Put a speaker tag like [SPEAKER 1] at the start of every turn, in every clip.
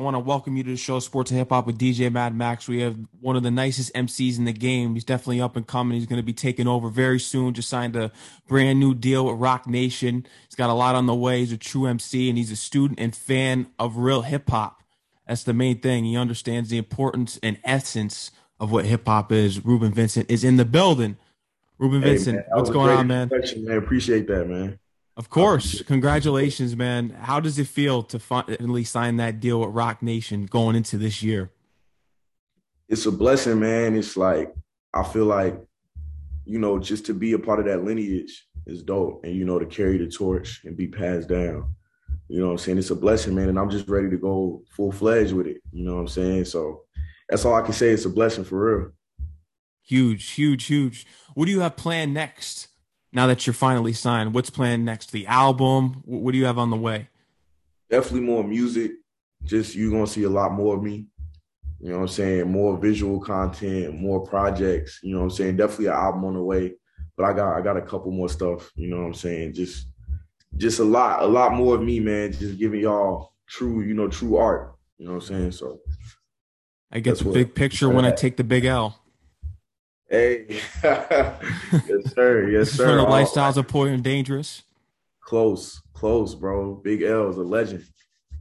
[SPEAKER 1] I want to welcome you to the show, Sports and Hip Hop with DJ Mad Max. We have one of the nicest MCs in the game. He's definitely up and coming. He's going to be taking over very soon. Just signed a brand new deal with Roc Nation. He's got a lot on the way. He's a true MC and he's a student and fan of real hip hop. That's the main thing. He understands the importance and essence of what hip hop is. Reuben Vincent is in the building. Reuben hey, Vincent, man, what's going on, man?
[SPEAKER 2] man? Appreciate that, man.
[SPEAKER 1] Of course. Congratulations, man. How does it feel to finally sign that deal with Roc Nation going into this year?
[SPEAKER 2] It's a blessing, man. It's like, I feel like, you know, just to be a part of that lineage is dope. And, you know, to carry the torch and be passed down. You know what I'm saying? It's a blessing, man. And I'm just ready to go full fledged with it. You know what I'm saying? So that's all I can say. It's a blessing for real.
[SPEAKER 1] Huge, huge, huge. What do you have planned next? Now that you're finally signed? What's planned next? The album? What do you have on the way?
[SPEAKER 2] Definitely more music. Just you're gonna see a lot more of me. You know what I'm saying? More visual content, more projects. You know what I'm saying? Definitely an album on the way. But I got I got a couple more stuff. You know what I'm saying? Just just a lot, a lot more of me, man. Just giving y'all true, you know, true art. You know what I'm saying? So
[SPEAKER 1] I get the big picture when I take the big L.
[SPEAKER 2] Hey, yes, sir. Yes, sir.
[SPEAKER 1] the lifestyles are poor and dangerous.
[SPEAKER 2] Close, close, bro. Big L is a legend.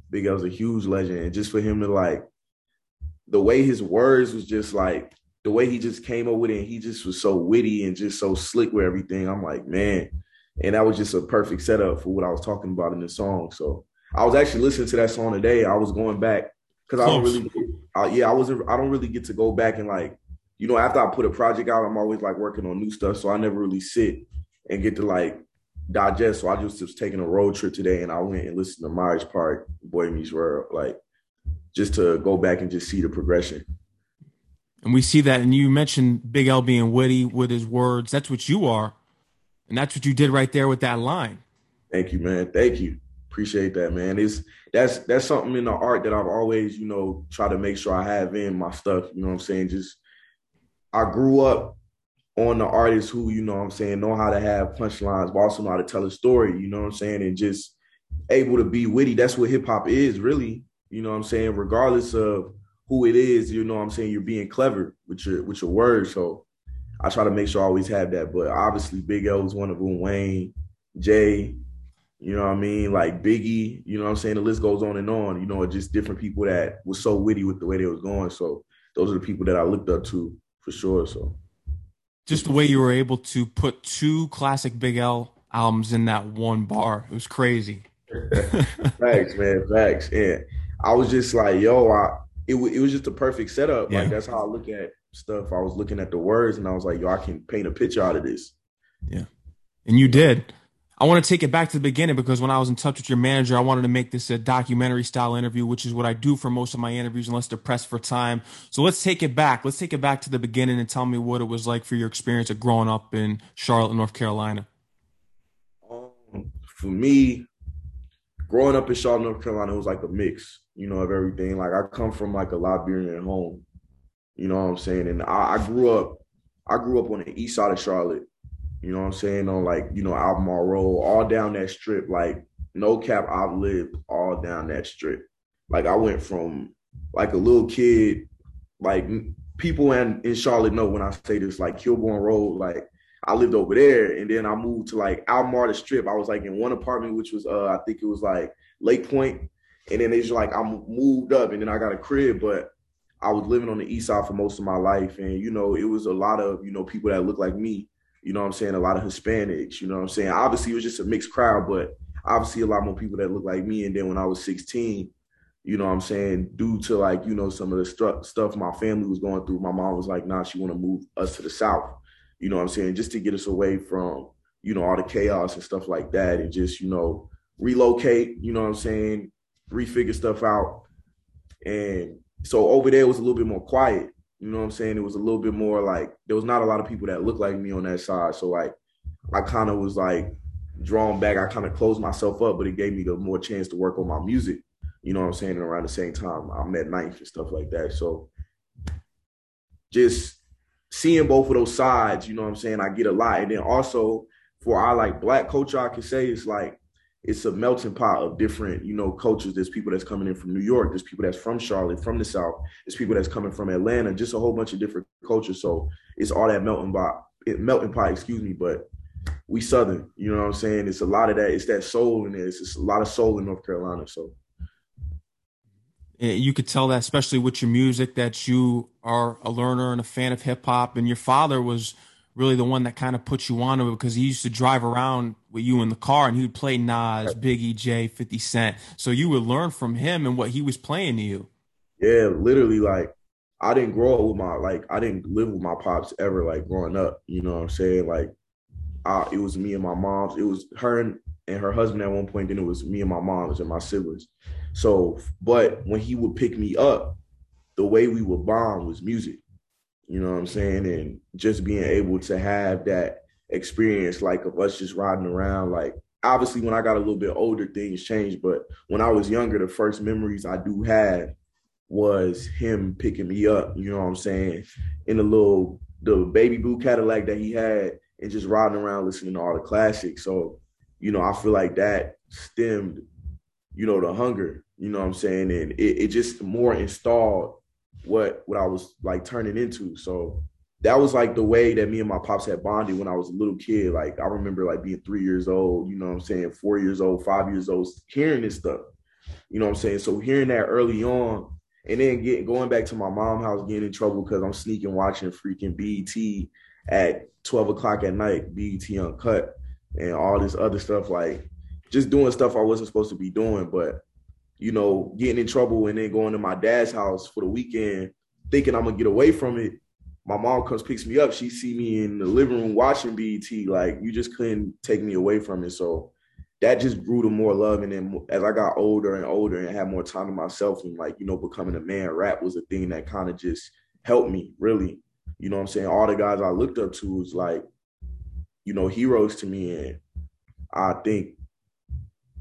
[SPEAKER 2] Big L is a huge legend, and just for him to like, the way his words was just like the way he just came up with it. he just was so witty and just so slick with everything. I'm like, man, and that was just a perfect setup for what I was talking about in the song. So I was actually listening to that song today. I was going back because I don't really, I, yeah, I wasn't. I don't really get to go back and like you know, after I put a project out, I'm always like working on new stuff. So I never really sit and get to like digest. So I just was taking a road trip today and I went and listened to Myers Park, Boy Meets World, like just to go back and just see the progression.
[SPEAKER 1] And we see that. And you mentioned Big L being witty with his words. That's what you are. And that's what you did right there with that line.
[SPEAKER 2] Thank you, man. Thank you. Appreciate that, man. It's that's that's something in the art that I've always, you know, try to make sure I have in my stuff. You know what I'm saying? Just I grew up on the artists who, you know what I'm saying, know how to have punchlines, but also know how to tell a story, you know what I'm saying, and just able to be witty. That's what hip hop is, really. You know what I'm saying? Regardless of who it is, you know what I'm saying, you're being clever with your with your words. So I try to make sure I always have that. But obviously Big L was one of them, Wayne, Jay, you know what I mean? Like Biggie, you know what I'm saying? The list goes on and on, you know, just different people that was so witty with the way they was going. So those are the people that I looked up to for sure. So
[SPEAKER 1] just the way you were able to put two classic Big L albums in that one bar, it was crazy.
[SPEAKER 2] facts, man, facts. Yeah, I was just like, yo, I it, it was just a perfect setup. Yeah. Like that's how I look at stuff. I was looking at the words and I was like, yo, I can paint a picture out of this.
[SPEAKER 1] Yeah, and you did. I want to take it back to the beginning because when I was in touch with your manager, I wanted to make this a documentary style interview, which is what I do for most of my interviews, unless they're pressed for time. So let's take it back. Let's take it back to the beginning and tell me what it was like for your experience of growing up in Charlotte, North Carolina.
[SPEAKER 2] Um, for me, growing up in Charlotte, North Carolina, it was like a mix, you know, of everything. Like I come from like a Liberian home, you know what I'm saying? And I, I grew up, I grew up on the east side of Charlotte you know what I'm saying? On like, you know, Albemarle Road, all down that strip. Like, no cap, I've lived all down that strip. Like, I went from like a little kid, like people in, in Charlotte know when I say this, like Kilbourne Road, like I lived over there. And then I moved to like Albemarle the strip. I was like in one apartment, which was, uh, I think it was like Lake Point. And then it's like I moved up and then I got a crib, but I was living on the east side for most of my life. And, you know, it was a lot of, you know, people that look like me you know what I'm saying? A lot of Hispanics, you know what I'm saying? Obviously, it was just a mixed crowd, but obviously a lot more people that look like me. And then when I was 16, you know what I'm saying? Due to like, you know, some of the st- stuff my family was going through, my mom was like, nah, she want to move us to the South. You know what I'm saying? Just to get us away from, you know, all the chaos and stuff like that and just, you know, relocate, you know what I'm saying? Refigure stuff out. And so over there was a little bit more quiet. You know what I'm saying? It was a little bit more like there was not a lot of people that looked like me on that side. So like I kind of was like drawn back. I kind of closed myself up, but it gave me the more chance to work on my music. You know what I'm saying? And around the same time, I'm at ninth and stuff like that. So just seeing both of those sides, you know what I'm saying? I get a lot. And then also for our like black culture, I can say it's like it's a melting pot of different, you know, cultures. There's people that's coming in from New York. There's people that's from Charlotte, from the South. There's people that's coming from Atlanta. Just a whole bunch of different cultures. So it's all that melting pot, It, melting pot. Excuse me, but we Southern. You know what I'm saying? It's a lot of that. It's that soul in there. It's, a lot of soul in North Carolina. So
[SPEAKER 1] you could tell that, especially with your music, that you are a learner and a fan of hip hop. And your father was really the one that kind of put you on to it because he used to drive around with you in the car and he would play Nas, Biggie, J, 50 Cent. So you would learn from him and what he was playing to you.
[SPEAKER 2] Yeah, literally, like I didn't grow up with my like I didn't live with my pops ever like growing up. You know what I'm saying? Like uh, it was me and my mom's. It was her and, and her husband at one point. Then it was me and my mom's and my siblings. So, but when he would pick me up, the way we would bond was music. You know what I'm saying? And just being able to have that experience, like of us just riding around, like obviously when I got a little bit older, things changed. But when I was younger, the first memories I do have was him picking me up, you know what I'm saying, in a little the baby blue Cadillac that he had and just riding around listening to all the classics. So, you know, I feel like that stemmed, you know, the hunger, you know what I'm saying? And it, it just more installed what what I was like turning into. So that was like the way that me and my pops had bonded when I was a little kid. Like I remember like being three years old, you know what I'm saying, four years old, five years old, hearing this stuff. You know what I'm saying? So hearing that early on and then getting going back to my mom house, getting in trouble because I'm sneaking watching freaking BET at 12 o'clock at night, BET Uncut, and all this other stuff, like just doing stuff I wasn't supposed to be doing. But you know, getting in trouble and then going to my dad's house for the weekend, thinking I'm gonna get away from it. My mom comes picks me up. She see me in the living room watching BET. Like you just couldn't take me away from it. So that just grew to more love. And then as I got older and older and had more time to myself and like you know becoming a man, rap was a thing that kind of just helped me really. You know what I'm saying? All the guys I looked up to was like, you know, heroes to me. And I think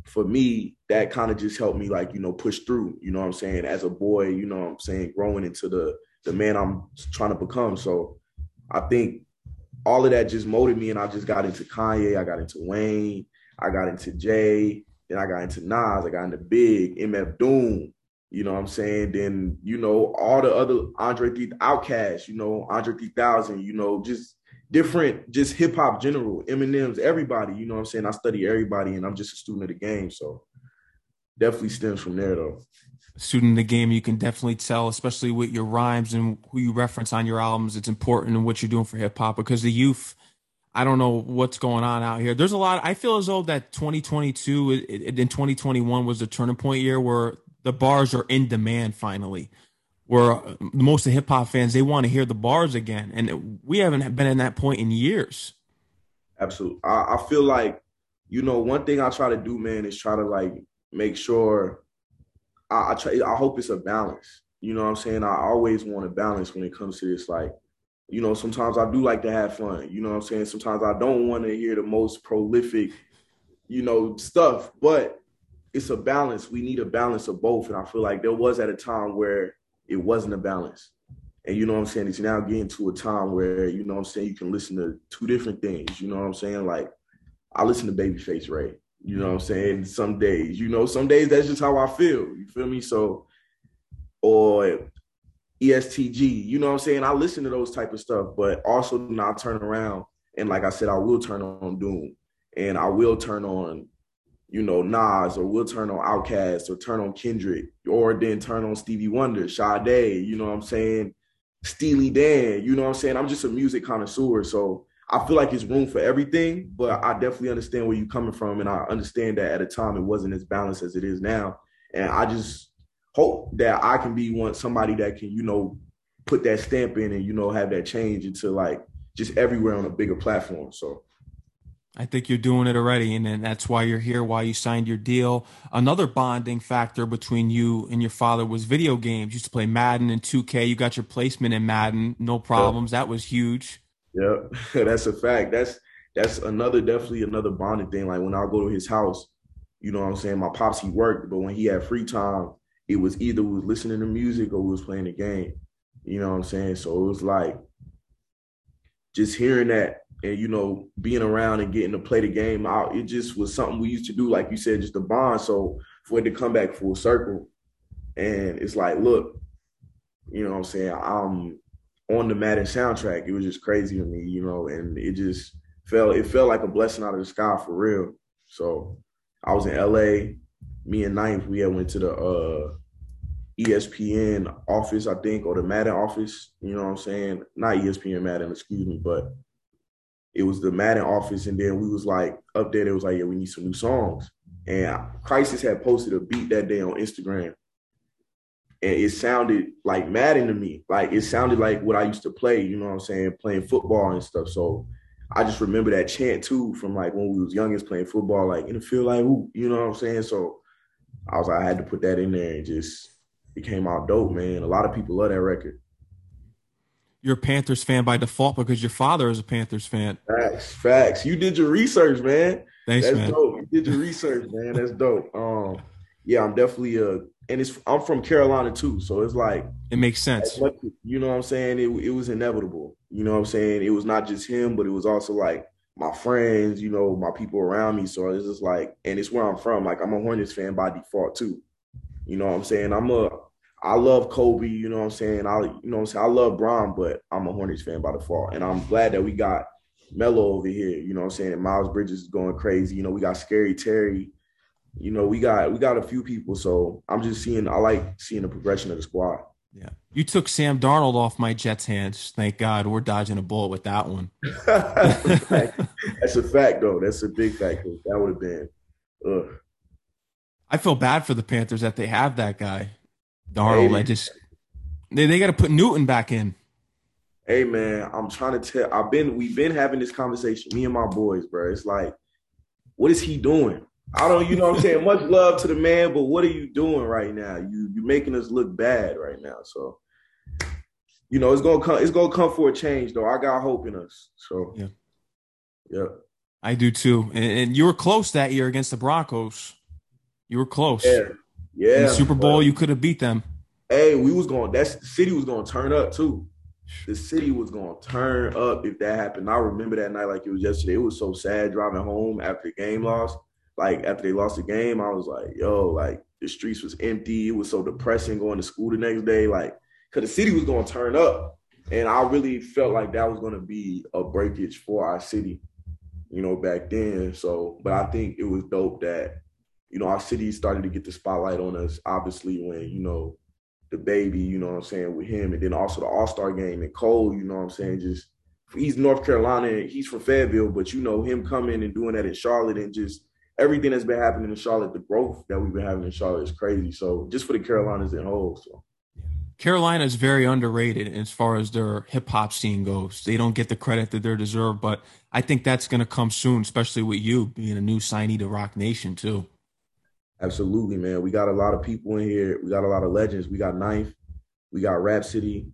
[SPEAKER 2] for me, that kind of just helped me like, you know, push through, you know what I'm saying, as a boy, you know what I'm saying, growing into the the man I'm trying to become. So I think all of that just molded me and I just got into Kanye, I got into Wayne, I got into Jay, then I got into Nas, I got into Big, MF Doom, you know what I'm saying? Then, you know, all the other Andre 3 Outkast, you know, Andre 3000, you know, just different, just hip hop general, Eminem's, everybody. You know what I'm saying? I study everybody, and I'm just a student of the game. So definitely stems from there, though.
[SPEAKER 1] Student in the game, you can definitely tell, especially with your rhymes and who you reference on your albums. It's important in what you're doing for hip hop because the youth. I don't know what's going on out here. There's a lot. I feel as though that 2022 in 2021 was the turning point year where the bars are in demand finally where uh, most of hip hop fans they want to hear the bars again, and we haven't been in that point in years.
[SPEAKER 2] Absolutely, I, I feel like you know one thing I try to do, man, is try to like make sure I, I try. I hope it's a balance. You know what I'm saying? I always want a balance when it comes to this. Like, you know, sometimes I do like to have fun. You know what I'm saying? Sometimes I don't want to hear the most prolific, you know, stuff. But it's a balance. We need a balance of both. And I feel like there was at a time where it wasn't a balance. And you know what I'm saying? It's now getting to a time where, you know what I'm saying, you can listen to two different things. You know what I'm saying? Like I listen to Babyface Ray. You know what I'm saying? Some days, you know, some days that's just how I feel. You feel me? So or ESTG, you know what I'm saying? I listen to those type of stuff, but also not turn around and like I said, I will turn on Doom and I will turn on you know, Nas, or we'll turn on Outkast, or turn on Kendrick, or then turn on Stevie Wonder, Sade, you know what I'm saying? Steely Dan, you know what I'm saying? I'm just a music connoisseur, so I feel like it's room for everything, but I definitely understand where you're coming from, and I understand that at a time it wasn't as balanced as it is now, and I just hope that I can be one somebody that can, you know, put that stamp in and you know have that change into like just everywhere on a bigger platform. So
[SPEAKER 1] I think you're doing it already, and, and that's why you're here, why you signed your deal. Another bonding factor between you and your father was video games. You used to play Madden and 2K. You got your placement in Madden, no problems. That was huge.
[SPEAKER 2] Yeah, that's a fact. That's that's another definitely another bonding thing. Like when I go to his house, you know what I'm saying? My pops he worked, but when he had free time, it was either we was listening to music or we was playing the game. You know what I'm saying? So it was like just hearing that and you know being around and getting to play the game out, it just was something we used to do, like you said, just a bond. So for it to come back full circle, and it's like, look, you know what I'm saying? I'm on the Madden soundtrack. It was just crazy to me, you know, and it just felt it felt like a blessing out of the sky for real. So I was in LA. Me and Ninth, we had went to the uh, ESPN office, I think, or the Madden office. You know what I'm saying? Not ESPN Madden, excuse me, but it was the Madden office, and then we was like up there. It was like, yeah, we need some new songs. And Khrysis had posted a beat that day on Instagram, and it sounded like Madden to me. Like it sounded like what I used to play. You know what I'm saying? Playing football and stuff. So I just remember that chant too from like when we was youngest playing football, like in the field, like who, you know what I'm saying? So I was like, I had to put that in there and just it came out dope, man. A lot of people love that record.
[SPEAKER 1] You're a Panthers fan by default because your father is a Panthers fan.
[SPEAKER 2] Facts, facts. You did your research, man.
[SPEAKER 1] Thanks,
[SPEAKER 2] That's
[SPEAKER 1] man.
[SPEAKER 2] dope. You did your research, man. That's dope. Um, yeah, I'm definitely a and it's I'm from Carolina too, so it's like
[SPEAKER 1] it makes sense.
[SPEAKER 2] You know what I'm saying? It it was inevitable. You know what I'm saying? It was not just him, but it was also like my friends, you know, my people around me. So it's just like, and it's where I'm from. Like I'm a Hornets fan by default too. You know what I'm saying? I'm a I love Kobe, you know what I'm saying? I you know what I'm saying? I love Bron, but I'm a Hornets fan by default. And I'm glad that we got Melo over here, you know what I'm saying? And Miles Bridges is going crazy. You know, we got Scary Terry. You know, we got we got a few people. So I'm just seeing I like seeing the progression of the squad.
[SPEAKER 1] Yeah. You took Sam Darnold off my Jets hands. Thank God we're dodging a bullet with that one.
[SPEAKER 2] That's, a fact. That's a fact, though. That's a big fact. That would have been. Ugh.
[SPEAKER 1] I feel bad for the Panthers that they have that guy, Darnold. Hey, I just they they got to put Newton back in.
[SPEAKER 2] Hey man, I'm trying to tell. I've been we've been having this conversation, me and my boys, bro. It's like, what is he doing? I don't, you know what I'm saying? Much love to the man, but what are you doing right now? You you're making us look bad right now. So, you know, it's gonna come it's gonna come for a change though. I got hope in us. So
[SPEAKER 1] yeah.
[SPEAKER 2] Yeah.
[SPEAKER 1] I do too. And, and you were close that year against the Broncos. You were close.
[SPEAKER 2] Yeah. Yeah.
[SPEAKER 1] Super Bowl, you could have beat them.
[SPEAKER 2] Hey, we was going that's the city was gonna turn up too. The city was gonna turn up if that happened. I remember that night like it was yesterday. It was so sad driving home after the game lost like after they lost the game, I was like, yo, like the streets was empty. It was so depressing going to school the next day, like because the city was going to turn up, and I really felt like that was going to be a breakage for our city, you know, back then. So, but I think it was dope that you know our city started to get the spotlight on us. Obviously, when you know the baby, you know what I'm saying, with him, and then also the All Star game and Cole, you know what I'm saying, just he's North Carolina, he's from Fayetteville, but you know him coming and doing that in Charlotte and just everything that's been happening in Charlotte, the growth that we've been having in Charlotte is crazy. So just for the Carolinas in whole. So
[SPEAKER 1] Carolina is very underrated as far as their hip hop scene goes. They don't get the credit that they deserve, but I think that's going to come soon, especially with you being a new signee to Roc Nation too.
[SPEAKER 2] Absolutely, man. We got a lot of people in here. We got a lot of legends. We got Ninth, We got Rapsody,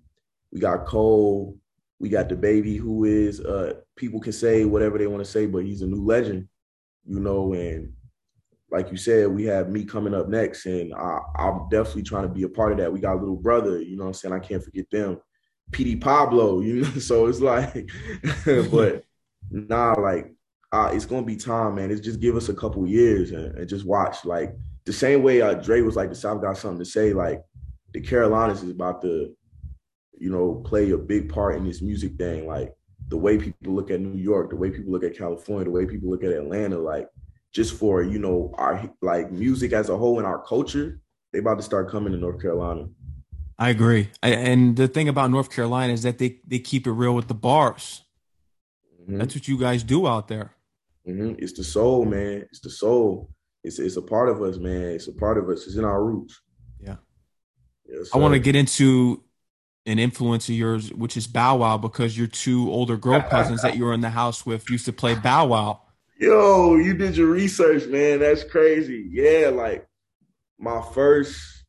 [SPEAKER 2] We got Cole. We got the baby who is uh people can say whatever they want to say, but he's a new legend you know, and like you said, we have me coming up next, and I, am definitely trying to be a part of that. We got a little brother, you know I'm saying? I can't forget them. PD Pablo, you know, so it's like, but nah, like, uh, it's gonna be time, man. It's just give us a couple years and, and, just watch. Like the same way uh, Dre was like, the South got something to say. Like the Carolinas is about to, you know, play a big part in this music thing. Like the way people look at New York, the way people look at California, the way people look at Atlanta, like just for you know our like music as a whole and our culture, they about to start coming to North Carolina.
[SPEAKER 1] I agree, and the thing about North Carolina is that they they keep it real with the bars. Mm-hmm. That's what you guys do out there.
[SPEAKER 2] Mm-hmm. It's the soul, man. It's the soul. It's it's a part of us, man. It's a part of us. It's in our roots.
[SPEAKER 1] Yeah. Yes, I want to get into an influence of yours, which is Bow Wow, because your two older girl cousins that you were in the house with used to play Bow Wow.
[SPEAKER 2] Yo, you did your research, man. That's crazy. Yeah, like my first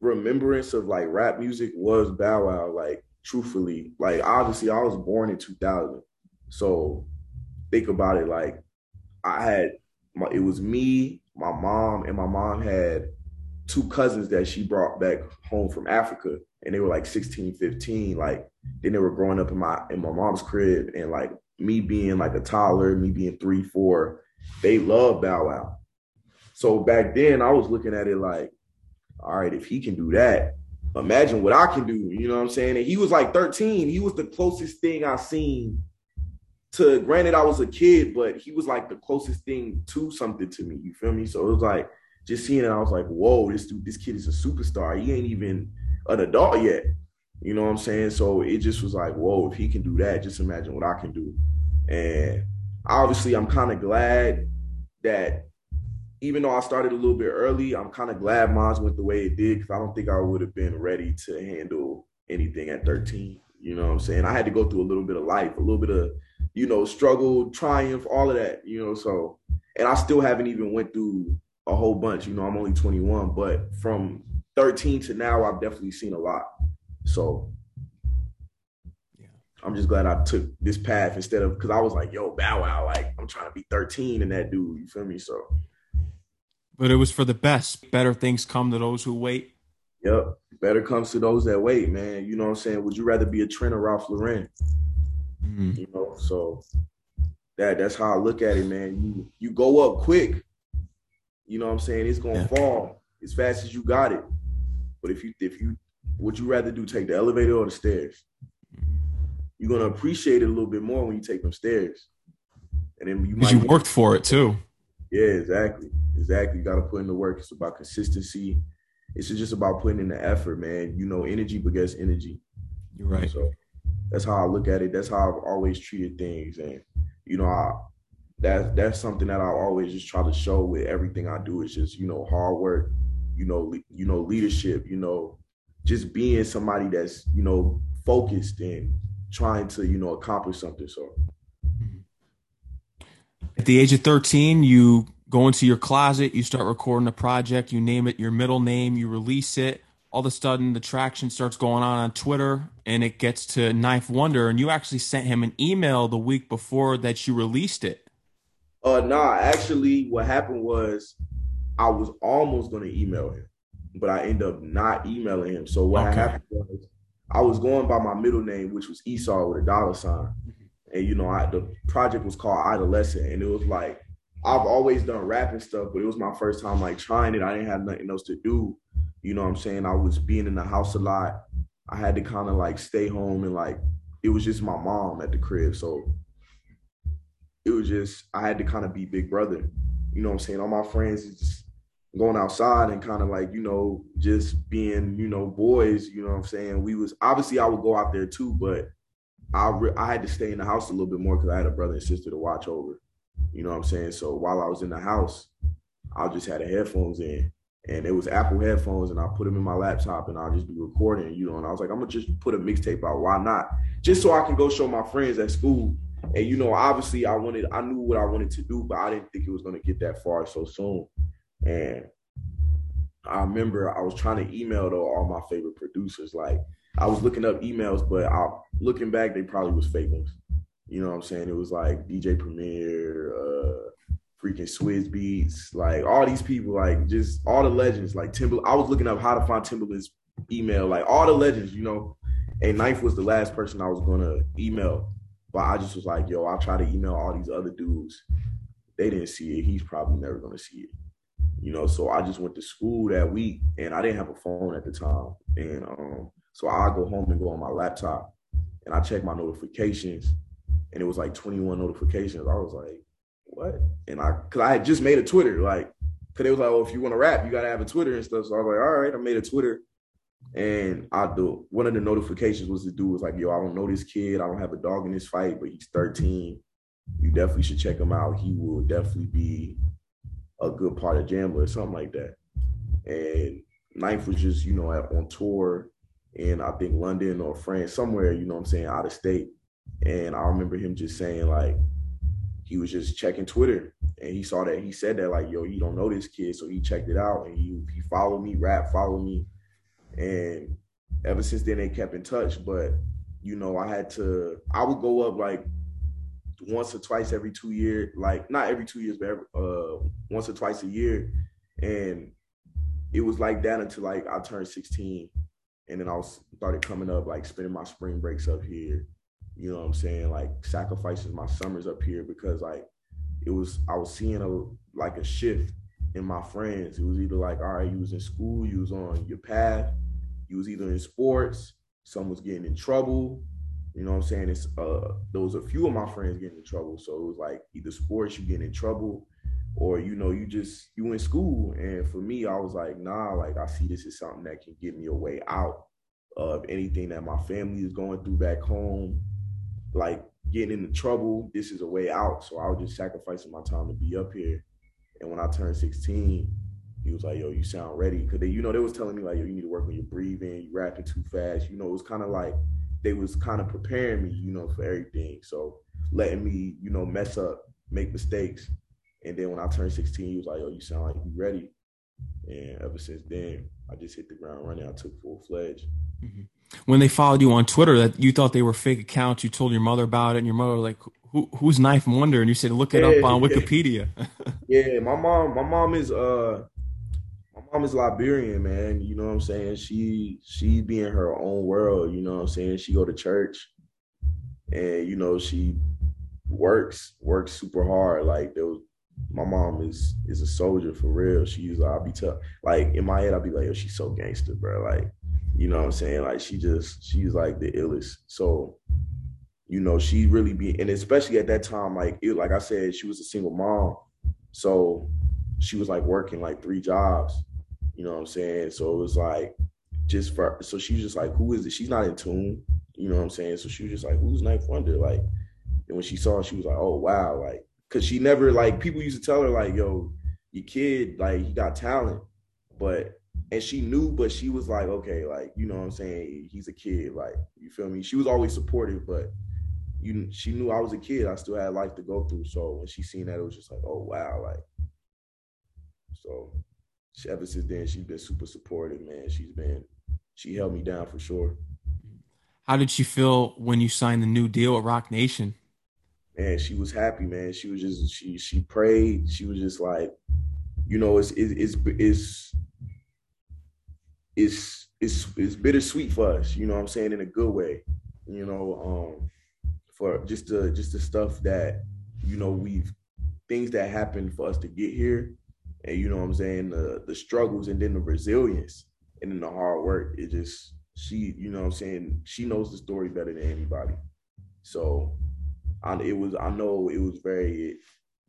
[SPEAKER 2] remembrance of like rap music was Bow Wow. Like, truthfully, like obviously, I was born in 2000, so think about it. Like, I had my, it was me, my mom, and my mom had two cousins that she brought back home from Africa, and they were like 16, 15. Like then they were growing up in my in my mom's crib, and like me being like a toddler, me being three, four, they love Bow Wow. So back then, I was looking at it like, all right, if he can do that, imagine what I can do. You know what I'm saying? And he was like 13. He was the closest thing I seen to. Granted, I was a kid, but he was like the closest thing to something to me. You feel me? So it was like just seeing it, I was like, whoa, this dude, this kid is a superstar. He ain't even an adult yet. You know what I'm saying? So it just was like, whoa, if he can do that, just imagine what I can do. And obviously, I'm kind of glad that even though I started a little bit early, I'm kind of glad mine went the way it did because I don't think I would have been ready to handle anything at 13. You know what I'm saying? I had to go through a little bit of life, a little bit of, you know, struggle, triumph, all of that, you know. So, and I still haven't even went through a whole bunch. You know, I'm only 21, but from 13 to now, I've definitely seen a lot. So yeah, I'm just glad I took this path instead of because I was like, yo, Bow Wow, like I'm trying to be 13 and that dude. You feel me? So,
[SPEAKER 1] but it was for the best. Better things come to those who wait.
[SPEAKER 2] Yep, better comes to those that wait, man. You know what I'm saying? Would you rather be a Trent or Ralph Lauren? Mm-hmm. You know, so that that's how I look at it, man. You you go up quick. You know what I'm saying? It's gonna yeah. fall as fast as you got it. But if you if you would you rather do take the elevator or the stairs? You're gonna appreciate it a little bit more when you take them stairs.
[SPEAKER 1] And then you might you worked for it too.
[SPEAKER 2] Yeah, exactly. Exactly. You gotta put in the work. It's about consistency. It's just about putting in the effort, man. You know, energy begets energy.
[SPEAKER 1] You're right.
[SPEAKER 2] So that's how I look at it. That's how I've always treated things. And you know, I that that's something that I always just try to show with everything I do. It's just, you know, hard work, you know, you know, leadership, you know, just being somebody that's you know focused and trying to you know accomplish something. So,
[SPEAKER 1] at the age of thirteen, you go into your closet, you start recording a project, you name it your middle name, you release it. All of a sudden, the traction starts going on on Twitter, and it gets to Ninth Wonder, and you actually sent him an email the week before that you released it.
[SPEAKER 2] Uh, nah. Actually, what happened was I was almost going to email him but I end up not emailing him. So what okay. happened was I was going by my middle name, which was Esau with a dollar sign. Mm-hmm. And you know, I the project was called Adolescent, and it was like I've always done rapping stuff, but it was my first time like trying it. I didn't have nothing else to do. You know what I'm saying? I was being in the house a lot. I had to kind of like stay home and like it was just my mom at the crib. So it was just I had to kind of be big brother. You know what I'm saying? All my friends just going outside and kind of like you know just being you know boys you know what i'm saying? We was obviously i would go out there too but i re- i had to stay in the house a little bit more because i had a brother and sister to watch over you know what i'm saying? So while i was in the house i just had the headphones in and it was apple headphones and i put them in my laptop and i'll just be recording you know and i was like i'm gonna just put a mixtape out. Why not? Just so i can go show my friends at school and you know obviously i wanted i knew what i wanted to do but i didn't think it was going to get that far so soon and I remember I was trying to email though all my favorite producers. Like I was looking up emails, but I, looking back, they probably was fake ones. You know what I'm saying? It was like DJ Premier, uh, freaking Swizz Beatz, like all these people, like just all the legends, like Timber. I was looking up how to find Timbaland's email, like all the legends, you know. And Ninth was the last person I was gonna email, but I just was like, yo, I'll try to email all these other dudes. They didn't see it. He's probably never gonna see it you know. So I just went to school that week, and I didn't have a phone at the time, and um, so I go home and go on my laptop, and I check my notifications, and it was like 21 notifications. I was like, what? And I, cause I had just made a Twitter, like, cause it was like, oh, if you want to rap, you gotta have a Twitter and stuff. So I was like, all right, I made a Twitter. And I do one of the notifications was the dude was like, yo, I don't know this kid. I don't have a dog in this fight, but he's 13. You definitely should check him out. He will definitely be a good part of Jamla or something like that. And Ninth was just, you know, on tour in I think London or France, somewhere, you know I'm saying, out of state. And I remember him just saying like he was just checking Twitter and he saw that he said that like, yo, you don't know this kid. So he checked it out and he he followed me, rap followed me. And ever since then they kept in touch. But, you know, I had to I would go up like once or twice every two years, like not every two years, but every, uh, once or twice a year. And it was like that until like I turned 16. And then I was started coming up, like spending my spring breaks up here. You know what I'm saying? Like sacrifices my summers up here because like it was I was seeing a like a shift in my friends. It was either like, all right, you was in school, you was on your path, you was either in sports, some was getting in trouble. You know what I'm saying? It's uh there was a few of my friends getting in trouble. So it was like either sports, you getting in trouble, or you know, you just you in school. And for me, I was like, nah, like I see this is something that can get me a way out of anything that my family is going through back home. Like getting into trouble, this is a way out. So I was just sacrificing my time to be up here. And when I turned 16, he was like, yo, you sound ready. Cause they, you know, they was telling me like, yo, you need to work on your breathing, you rapping too fast. You know, it was kind of like they was kind of preparing me, you know, for everything. So letting me, you know, mess up, make mistakes. And then when I turned 16, he was like, yo, you sound like you ready. And ever since then, I just hit the ground running. I took full fledged.
[SPEAKER 1] Mm-hmm. When they followed you on Twitter, that you thought they were fake accounts, you told your mother about it, and your mother was like, Who, "Who's Ninth Wonder?" And you said, "Look it yeah, up on Wikipedia."
[SPEAKER 2] yeah, my mom, my mom is uh, mom is Liberian, man. You know what I'm saying? She she be in her own world. You know what I'm saying? She go to church, and you know she works works super hard. Like there was my mom is is a soldier for real. She's like, I'll be tough. Like in my head, I'll be like, she's so gangster, bro. Like you know what I'm saying? Like she just she's like the illest. So, you know, she really be and especially at that time, like it, like I said, she was a single mom. So she was like working like three jobs. You know what I'm saying? So it was like just for so she's just like, who is it? She's not in tune. You know what I'm saying? So she was just like, who's Ninth Wonder? Like, and when she saw it, she was like, oh wow, like, cause she never like people used to tell her like, yo, your kid, like, he got talent, but and she knew, but she was like, okay, like, you know what I'm saying? He's a kid, like, you feel me? She was always supportive, but you she knew I was a kid. I still had life to go through. So when she seen that, it was just like, oh wow, like so she, ever since then she's been super supportive, man. She's been she held me down for sure.
[SPEAKER 1] How did she feel when you signed the new deal at Roc Nation?
[SPEAKER 2] Man, she was happy, man. She was just she she prayed. She was just like, you know, it's it's it's, it's it's it's it's bittersweet for us, you know what I'm saying, in a good way. You know, um, for just the just the stuff that, you know, we've things that happened for us to get here. And you know what I'm saying, the the struggles and then the resilience and then the hard work. It just she, you know what I'm saying, she knows the story better than anybody. So I, it was I know it was very it,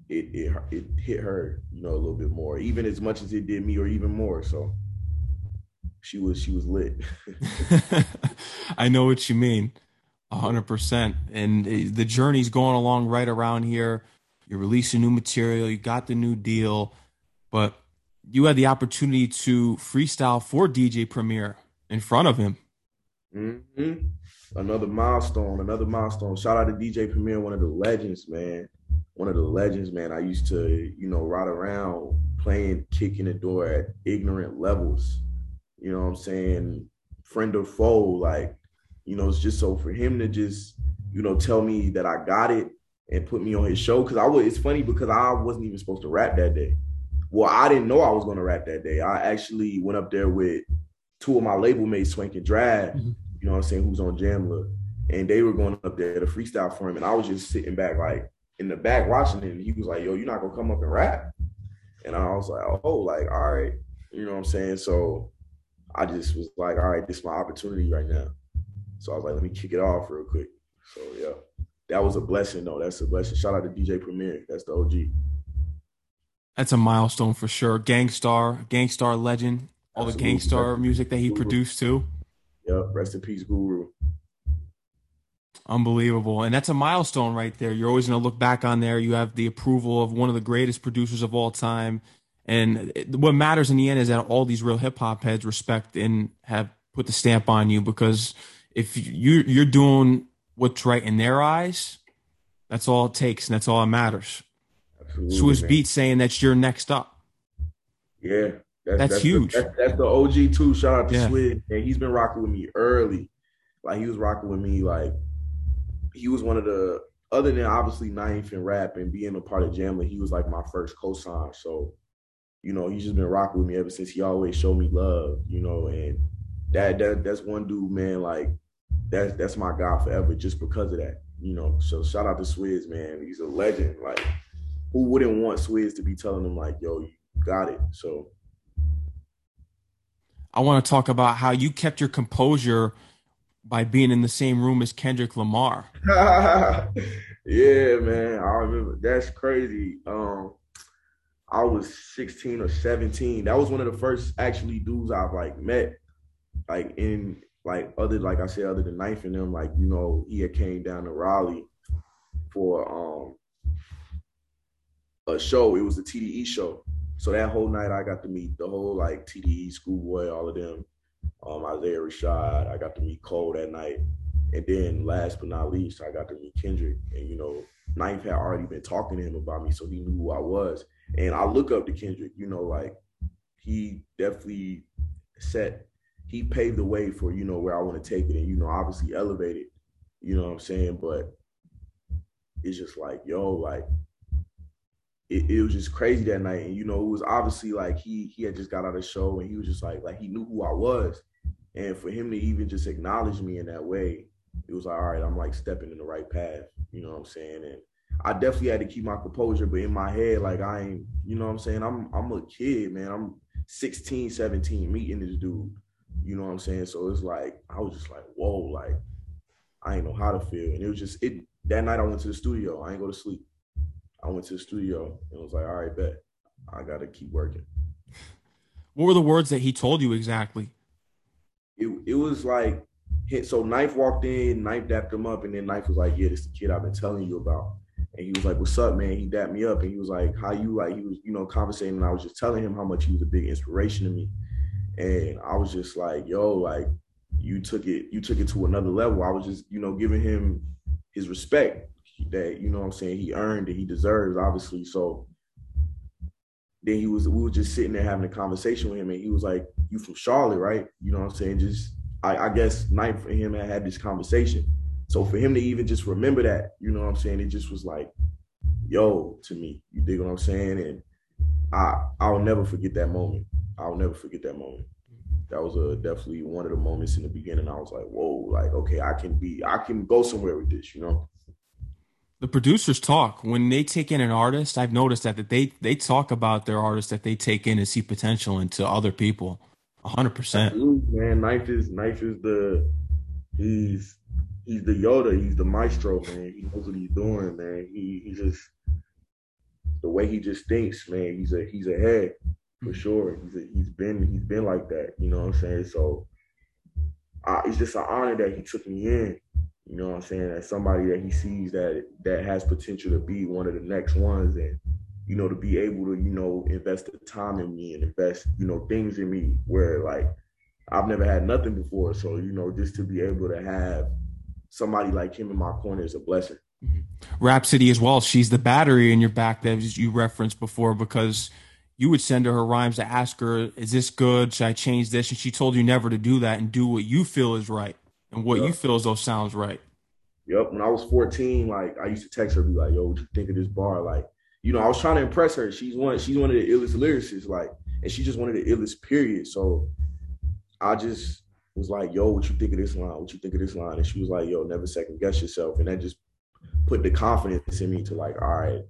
[SPEAKER 2] it it it hit her, you know, a little bit more, even as much as it did me or even more. So she was she was lit.
[SPEAKER 1] I know what you mean, hundred percent. And the journey's going along right around here. You're releasing new material. You got the new deal, but you had the opportunity to freestyle for DJ Premier in front of him.
[SPEAKER 2] Mm-hmm. Another milestone. Another milestone. Shout out to DJ Premier, one of the legends, man. One of the legends, man. I used to, you know, ride around playing, kicking the door at ignorant levels you know what I'm saying, friend or foe, like, you know, it's just so for him to just, you know, tell me that I got it and put me on his show. Cause I was it's funny because I wasn't even supposed to rap that day. Well, I didn't know I was gonna rap that day. I actually went up there with two of my label mates, Swank and Drab, mm-hmm. you know what I'm saying, who's on Jamla. And they were going up there to freestyle for him. And I was just sitting back like in the back watching it. And he was like, yo, you're not gonna come up and rap. And I was like, oh, like, all right. You know what I'm saying? So I just was like, all right, this is my opportunity right now. So I was like, let me kick it off real quick. So yeah, that was a blessing though. That's a blessing. Shout out to DJ Premier. That's the OG.
[SPEAKER 1] That's a milestone for sure. Gang Starr, Gang Starr legend, all Absolutely. the Gang Starr music that he Guru. produced too.
[SPEAKER 2] Yep. Rest in peace, Guru.
[SPEAKER 1] Unbelievable. And that's a milestone right there. You're always going to look back on there. You have the approval of one of the greatest producers of all time. And what matters in the end is that all these real hip hop heads respect and have put the stamp on you because if you you're doing what's right in their eyes, that's all it takes and that's all that matters. Absolutely, Swizz Beatz saying that you're next up.
[SPEAKER 2] Yeah,
[SPEAKER 1] that's, that's, that's huge.
[SPEAKER 2] The, that's, that's, the OG too. Shout out to yeah. Swizz. And he's been rocking with me early. Like he was rocking with me. Like he was one of the other than obviously Ninth and rap and being a part of Jamla. He was like my first co-sign. So you know, he's just been rocking with me ever since he always showed me love, you know, and that that that's one dude, man, like that's that's my guy forever just because of that. You know, so shout out to Swizz, man. He's a legend. Like, who wouldn't want Swizz to be telling them like, "Yo, you got it"? So,
[SPEAKER 1] I want to talk about how you kept your composure by being in the same room as Kendrick Lamar.
[SPEAKER 2] yeah, man. I remember that's crazy. Um, I was 16 or 17. That was one of the first actually dudes I've like met, like in like other like I said, other than Ninth and them, like you know, he had came down to Raleigh for um a show. It was the TDE show. So that whole night I got to meet the whole like TDE schoolboy, all of them, um, Isaiah Rashad. I got to meet Cole that night. And then last but not least, I got to meet Kendrick. And you know, Ninth had already been talking to him about me, so he knew who I was. And I look up to Kendrick, you know, like he definitely set he paved the way for you know where I want to take it, and you know obviously elevated. You know what I'm saying? But it's just like yo, like it, it, was just crazy that night, and you know it was obviously like he he had just got out of the show, and he was just like like he knew who I was, and for him to even just acknowledge me in that way, it was like all right, I'm like stepping in the right path. You know what I'm saying? And I definitely had to keep my composure, but in my head, like I ain't, you know what I'm saying? I'm I'm a kid, man. I'm 16, 17, meeting this dude. You know what I'm saying? So it's like I was just like, whoa, like I ain't know how to feel. And it was just it that night I went to the studio. I ain't go to sleep. I went to the studio and was like, all right, bet. I gotta keep working.
[SPEAKER 1] What were the words that he told you exactly?
[SPEAKER 2] It it was like so Ninth walked in, Ninth dapped him up, and then Ninth was like, Yeah, this is the kid I've been telling you about. And he was like, What's up, man? He dapped me up and he was like, How you like he was, you know, conversating, and I was just telling him how much he was a big inspiration to me. And I was just like, yo, like you took it, you took it to another level. I was just, you know, giving him his respect that, you know what I'm saying, he earned it, he deserves, obviously. So then he was, we were just sitting there having a conversation with him and he was like, You from Charlotte, right? You know what I'm saying? Just I, I guess night for him I had this conversation. So for him to even just remember that, you know what I'm saying, it just was like, yo, to me. You dig what I'm saying? And I I'll never forget that moment. I'll never forget that moment. That was a definitely one of the moments in the beginning. I was like, whoa, like okay, I can be, I can go somewhere with this, you know.
[SPEAKER 1] The producers talk when they take in an artist. I've noticed that that they they talk about their artists that they take in and see potential into other people. hundred percent.
[SPEAKER 2] Man, Ninth is Ninth is the he's he's the Yoda. He's the maestro, man. He knows what he's doing, man. He he just the way he just thinks, man. He's a he's ahead for sure. He's a, he's been he's been like that. You know what I'm saying? So uh, it's just an honor that he took me in. You know what I'm saying? As somebody that he sees that that has potential to be one of the next ones, and you know to be able to you know invest the time in me and invest you know things in me where like I've never had nothing before. So you know just to be able to have somebody like him in my corner is a blessing. Mm-hmm.
[SPEAKER 1] Rapsody as well. She's the battery in your back that you referenced before because you would send her her rhymes to ask her, "Is this good? Should I change this?" And she told you never to do that and do what you feel is right and what you feel as though sounds right.
[SPEAKER 2] Yep. When I was 14, like I used to text her, be like, "Yo, what you think of this bar?" Like, you know, I was trying to impress her. She's one. She's one of the illest lyricists, like, and she just one of the illest. Period. So, I just was like, "Yo, what you think of this line? What you think of this line?" And she was like, "Yo, never second guess yourself." And that just put the confidence in me to like, all right,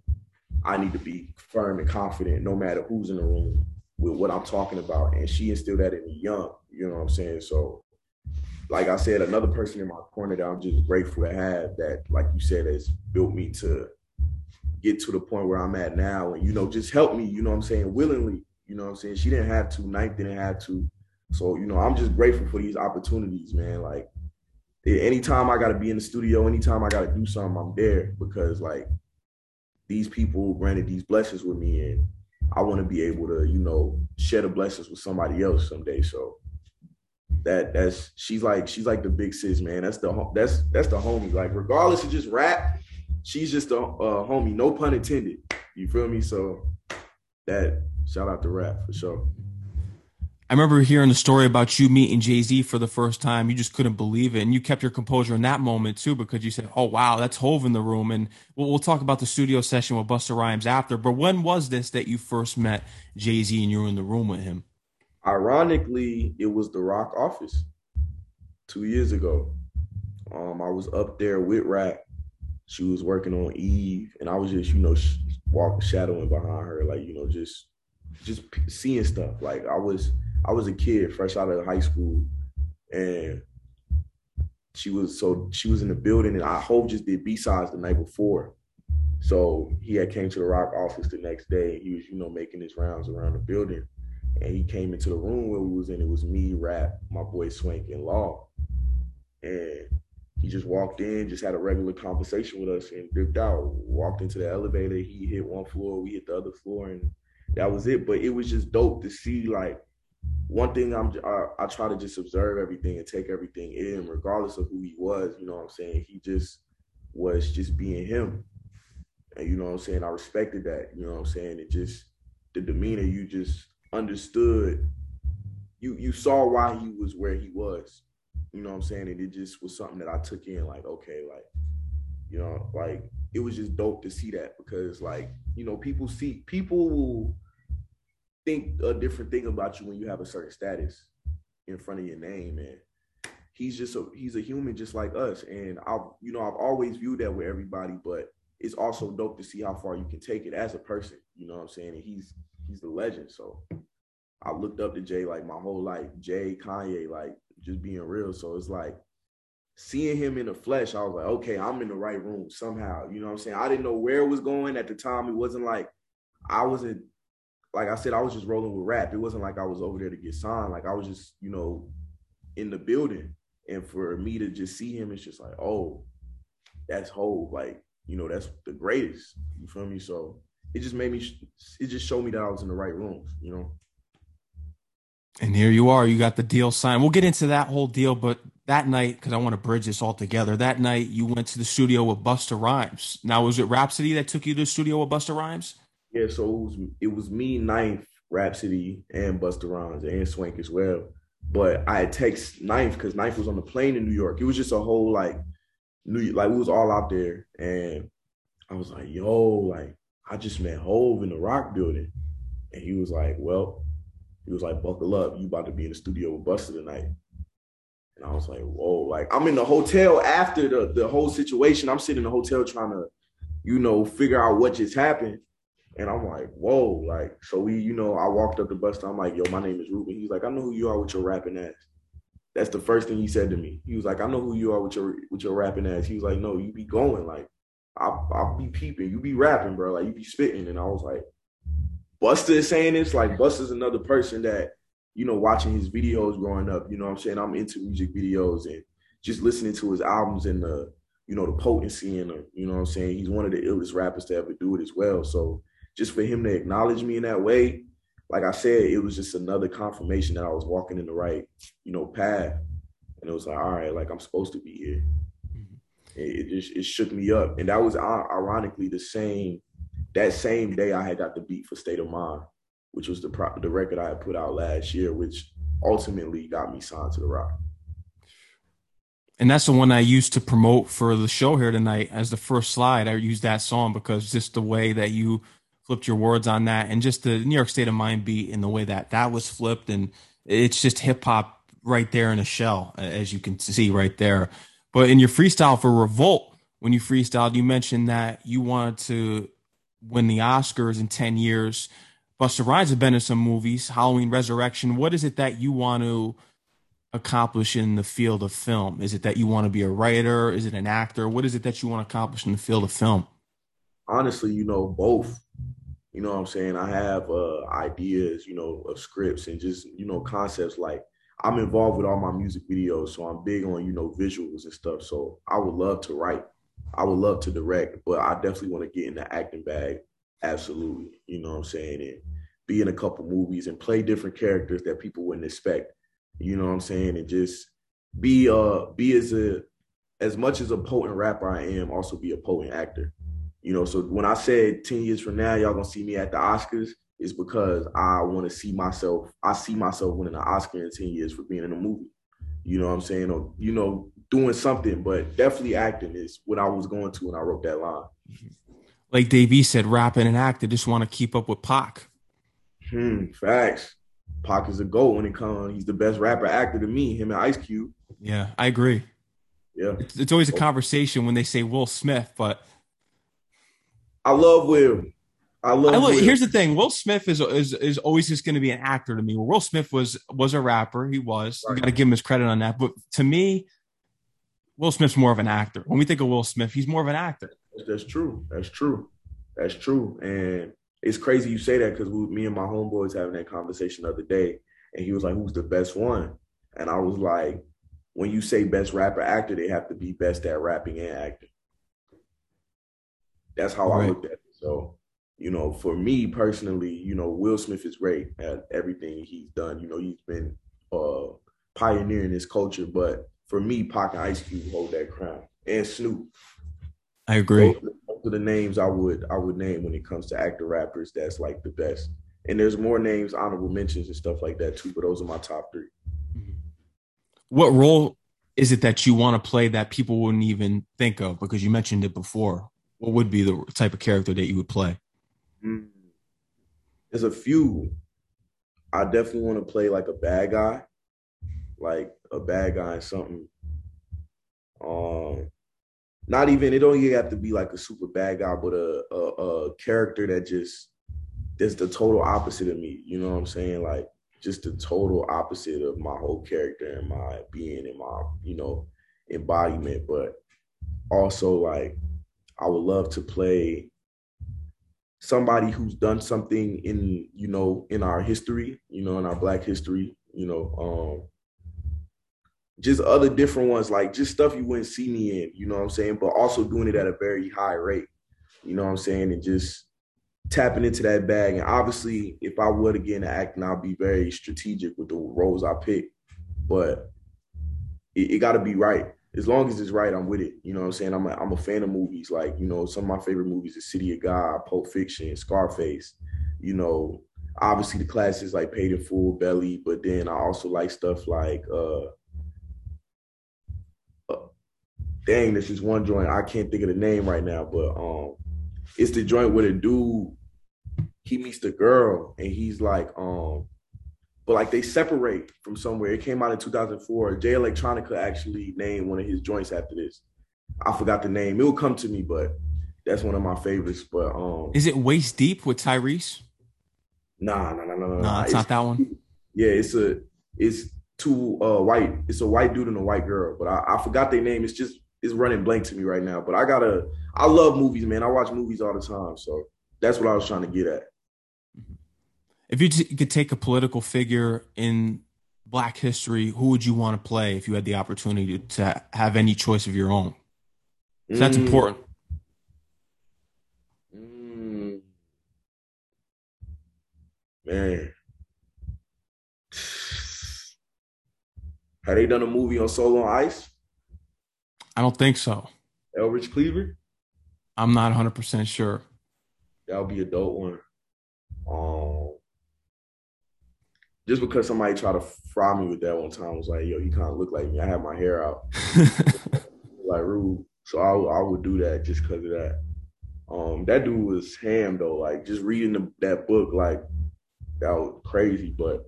[SPEAKER 2] I need to be firm and confident no matter who's in the room with what I'm talking about. And she instilled that in me young, you know what I'm saying? So, like I said, another person in my corner that I'm just grateful to have that, like you said, has built me to get to the point where I'm at now and, you know, just help me, you know I'm saying, willingly. You know I'm saying? She didn't have to, Ninth didn't have to. So, you know, I'm just grateful for these opportunities, man. Like, anytime I got to be in the studio, anytime I got to do something, I'm there because, like, these people granted these blessings with me and I want to be able to, you know, share the blessings with somebody else someday. So that that's she's like she's like the big sis, man. That's the that's that's the homie. Like regardless of just rap, she's just a, a uh, homie. No pun intended. You feel me? So that shout out to rap for sure.
[SPEAKER 1] I remember hearing the story about you meeting Jay Z for the first time. You just couldn't believe it, and you kept your composure in that moment too, because you said, "Oh wow, that's Hove in the room." And we'll, we'll talk about the studio session with Busta Rhymes after. But when was this that you first met Jay Z and you were in the room with him?
[SPEAKER 2] Ironically, it was the Roc office two years ago. Um, I was up there with Rap. She was working on Eve, and I was just, you know, walking, shadowing behind her, like, you know, just, just seeing stuff. Like I was I was a kid fresh out of high school, and she was so she was in the building, and I Hov just did B sides the night before. So he had came to the Roc office the next day. He was, you know, making his rounds around the building, and he came into the room where we was in. It was me, Rap, my boy Swank, and Law, and he just walked in, just had a regular conversation with us, and dipped out. Walked into the elevator. He hit one floor, we hit the other floor, and that was it. But it was just dope to see like one thing I'm I, I, try to just observe everything and take everything in, regardless of who he was. You know what I'm saying? He just was just being him, and you know what I'm saying. I respected that. You know what I'm saying? It just the demeanor. You just understood. You you saw why he was where he was. You know what I'm saying? And it just was something that I took in. Like okay, like you know, like it was just dope to see that because like you know people see people will think a different thing about you when you have a certain status in front of your name and he's just a he's a human just like us and I've you know i've always viewed that with everybody but it's also dope to see how far you can take it as a person you know what i'm saying and he's he's the legend so i looked up to jay like my whole life jay kanye like just being real so it's like seeing him in the flesh i was like okay i'm in the right room somehow you know what i'm saying i didn't know where it was going at the time it wasn't like i wasn't like I said, I was just rolling with rap. It wasn't like I was over there to get signed. Like I was just, you know, in the building. And for me to just see him, it's just like, oh, that's Hov. Like, you know, that's the greatest. You feel me? So it just made me, it just showed me that I was in the right room, you know?
[SPEAKER 1] And here you are. You got the deal signed. We'll get into that whole deal, but that night, because I want to bridge this all together, that night you went to the studio with Busta Rhymes. Now, was it Rapsody that took you to the studio with Busta Rhymes?
[SPEAKER 2] Yeah, so it was it was me, Ninth, Rapsody, and Busta Rhymes, and Swank as well. But I had text Ninth because Ninth was on the plane in New York. It was just a whole like New like we was all out there, and I was like, "Yo, like I just met Hov in the Roc building," and he was like, "Well," he was like, "Buckle up, you about to be in the studio with Busta tonight." And I was like, "Whoa!" Like I'm in the hotel after the the whole situation. I'm sitting in the hotel trying to, you know, figure out what just happened. And I'm like, whoa, like, so we, you know, I walked up the bus. I'm like, yo, my name is Reuben. He's like, I know who you are with your rapping ass. That's the first thing he said to me. He was like, I know who you are with your with your rapping ass. He was like, no, you be going. Like, I'll, I'll be peeping. You be rapping, bro. Like, you be spitting. And I was like, Busta is saying this. Like, Busta's another person that, you know, watching his videos growing up, you know what I'm saying? I'm into music videos and just listening to his albums and the, you know, the potency and the, you know what I'm saying? He's one of the illest rappers to ever do it as well. So just for him to acknowledge me in that way, like I said, it was just another confirmation that I was walking in the right, you know, path. And it was like, all right, like I'm supposed to be here. It, it, just it shook me up, and that was ironically the same that same day I had got the beat for State of Mind, which was the pro- the record I had put out last year, which ultimately got me signed to the Roc.
[SPEAKER 1] And that's the one I used to promote for the show here tonight as the first slide. I used that song because just the way that you flipped your words on that, and just the New York State of Mind beat and the way that that was flipped, and it's just hip hop right there in a shell, as you can see right there. But in your freestyle for Revolt, when you freestyled, you mentioned that you wanted to win the Oscars in ten years. Busta Rhymes has been in some movies, Halloween Resurrection. What is it that you want to accomplish in the field of film? Is it that you want to be a writer? Is it an actor? What is it that you want to accomplish in the field of film?
[SPEAKER 2] Honestly, you know, both. You know what I'm saying? I have uh, ideas, you know, of scripts and just, you know, concepts like I'm involved with all my music videos, so I'm big on, you know, visuals and stuff. So I would love to write. I would love to direct, but I definitely want to get in the acting bag. Absolutely. You know what I'm saying? And be in a couple movies and play different characters that people wouldn't expect. You know what I'm saying? And just be uh be as a as much as a potent rapper I am, also be a potent actor. You know, so when I said 10 years from now, y'all gonna see me at the Oscars, is because I want to see myself. I see myself winning an Oscar in ten years for being in a movie. You know what I'm saying? Or you know, doing something. But definitely acting is what I was going to when I wrote that line.
[SPEAKER 1] Like Dave said, rapping and acting just want to keep up with Pac.
[SPEAKER 2] Hmm, facts. Pac is a goat when it comes. He's the best rapper actor to me. Him and Ice Cube.
[SPEAKER 1] Yeah, I agree.
[SPEAKER 2] Yeah,
[SPEAKER 1] it's, it's always a conversation when they say Will Smith, but
[SPEAKER 2] I love Will. I love. I
[SPEAKER 1] love here's the thing: Will Smith is is is always just going to be an actor to me. Will Smith was was a rapper. He was. Right. You got to give him his credit on that. But to me, Will Smith's more of an actor. When we think of Will Smith, he's more of an actor.
[SPEAKER 2] That's true. That's true. That's true. And it's crazy you say that because me and my homeboys having that conversation the other day, and he was like, "Who's the best one?" And I was like, "When you say best rapper actor, they have to be best at rapping and acting." That's how right. I looked at it. So, you know, for me personally, you know, Will Smith is great at everything he's done. You know, he's been uh, pioneering this culture, but for me, Pac and Ice Cube hold that crown, and Snoop.
[SPEAKER 1] I agree.
[SPEAKER 2] Those, are the names I would I would name when it comes to actor rappers. That's like the best. And there's more names, honorable mentions, and stuff like that too. But those are my top three. Mm-hmm.
[SPEAKER 1] What role is it that you want to play that people wouldn't even think of? Because you mentioned it before. What would be the type of character that you would play?
[SPEAKER 2] Mm. There's a few. I definitely want to play like a bad guy, like a bad guy in something. Um, not even it don't even have to be like a super bad guy, but a, a, a character that just is the total opposite of me. You know what I'm saying? Like just the total opposite of my whole character and my being and my you know embodiment. But also like I would love to play somebody who's done something in you know in our history, you know, in our Black history, you know, um, just other different ones, like just stuff you wouldn't see me in, you know what I'm saying? But also doing it at a very high rate, you know what I'm saying? And just tapping into that bag. And obviously, if I to get into acting, I'll be very strategic with the roles I pick. But it, it got to be right. As long as it's right, I'm with it. You know what I'm saying? I'm a, I'm a fan of movies. Like, you know, some of my favorite movies is City of God, Pulp Fiction, Scarface. You know, obviously the classics like Paid in Full, Belly. But then I also like stuff like uh, dang, this is one joint. I can't think of the name right now, but um, it's the joint with a dude. He meets the girl, and he's like, um, but like they separate from somewhere. It came out in 2004. Jay Electronica actually named one of his joints after this. I forgot the name. It will come to me, but that's one of my favorites. But um,
[SPEAKER 1] is it Waist Deep with Tyrese?
[SPEAKER 2] Nah, nah, nah, nah, nah.
[SPEAKER 1] Nah, it's, it's not that one.
[SPEAKER 2] Yeah, it's a it's two uh white. It's a white dude and a white girl, but I, I forgot their name. It's just is running blank to me right now. But I gotta. I love movies, man. I watch movies all the time, so that's what I was trying to get at.
[SPEAKER 1] If you t- could take a political figure in Black history, who would you want to play if you had the opportunity to have any choice of your own? So that's mm. important.
[SPEAKER 2] Mm. Man. Have they done a movie on Soul on Ice?
[SPEAKER 1] I don't think so.
[SPEAKER 2] Eldridge Cleaver?
[SPEAKER 1] I'm not 100% sure.
[SPEAKER 2] That would be a dope one. Um, just because somebody tried to fry me with that one time, was like, yo, you kind of look like me. I had my hair out. like rude. So I, I would do that just because of that. Um, that dude was ham though. Like just reading the, that book, like that was crazy. But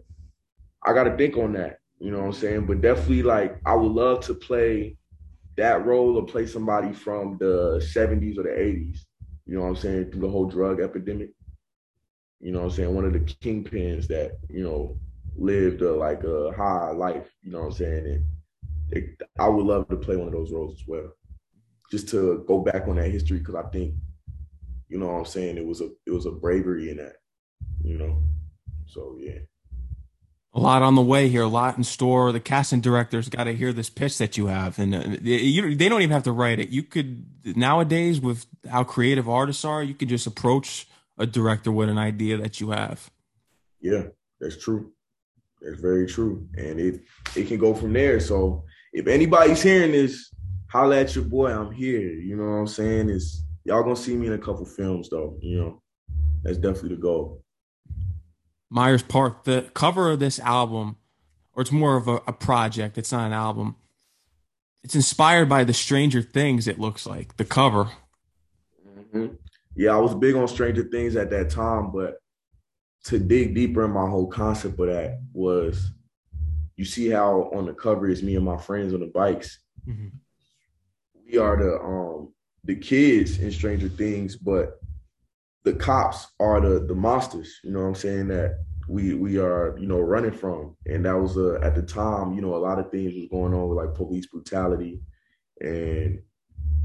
[SPEAKER 2] I got to think on that. You know what I'm saying? But definitely, like I would love to play that role or play somebody from the 70s or the 80s, you know what I'm saying, through the whole drug epidemic. You know what I'm saying? One of the kingpins that, you know, lived a, like a high life, you know what I'm saying? And it, I would love to play one of those roles as well. Just to go back on that history because I think, you know what I'm saying, it was a it was a bravery in that, you know. So yeah
[SPEAKER 1] a lot on the way here, a lot in store. The casting director's got to hear this pitch that you have, and uh, you, they don't even have to write it. You could nowadays, with how creative artists are, you could just approach a director with an idea that you have.
[SPEAKER 2] Yeah, that's true. That's very true, and it it can go from there. So if anybody's hearing this, holla at your boy. I'm here. You know what I'm saying? Is y'all gonna see me in a couple films though? You know, that's definitely the goal.
[SPEAKER 1] Myers Park. The cover of this album, or it's more of a, a project. It's not an album. It's inspired by the Stranger Things. It looks like the cover.
[SPEAKER 2] Mm-hmm. Yeah, I was big on Stranger Things at that time, but to dig deeper in my whole concept of that was you see how on the cover is me and my friends on the bikes. Mm-hmm. We are the um the kids in Stranger Things, but the cops are the the monsters. You know what I'm saying? That we we are you know running from, and that was uh, at the time. You know, a lot of things was going on with like police brutality, and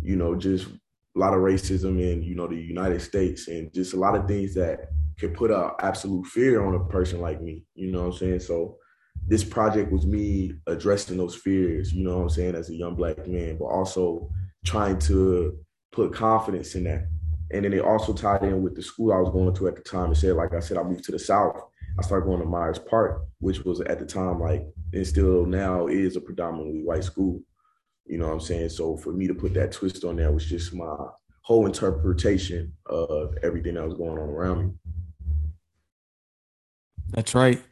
[SPEAKER 2] you know just a lot of racism in you know the United States, and just a lot of things that could put out absolute fear on a person like me. You know what I'm saying? So this project was me addressing those fears, you know what I'm saying, as a young black man, but also trying to put confidence in that. And then it also tied in with the school I was going to at the time. It said, like I said, I moved to the South. I started going to Myers Park, which was at the time, like, and still now is a predominantly white school. You know what I'm saying? So for me to put that twist on there was just my whole interpretation of everything that was going on around me.
[SPEAKER 1] That's right.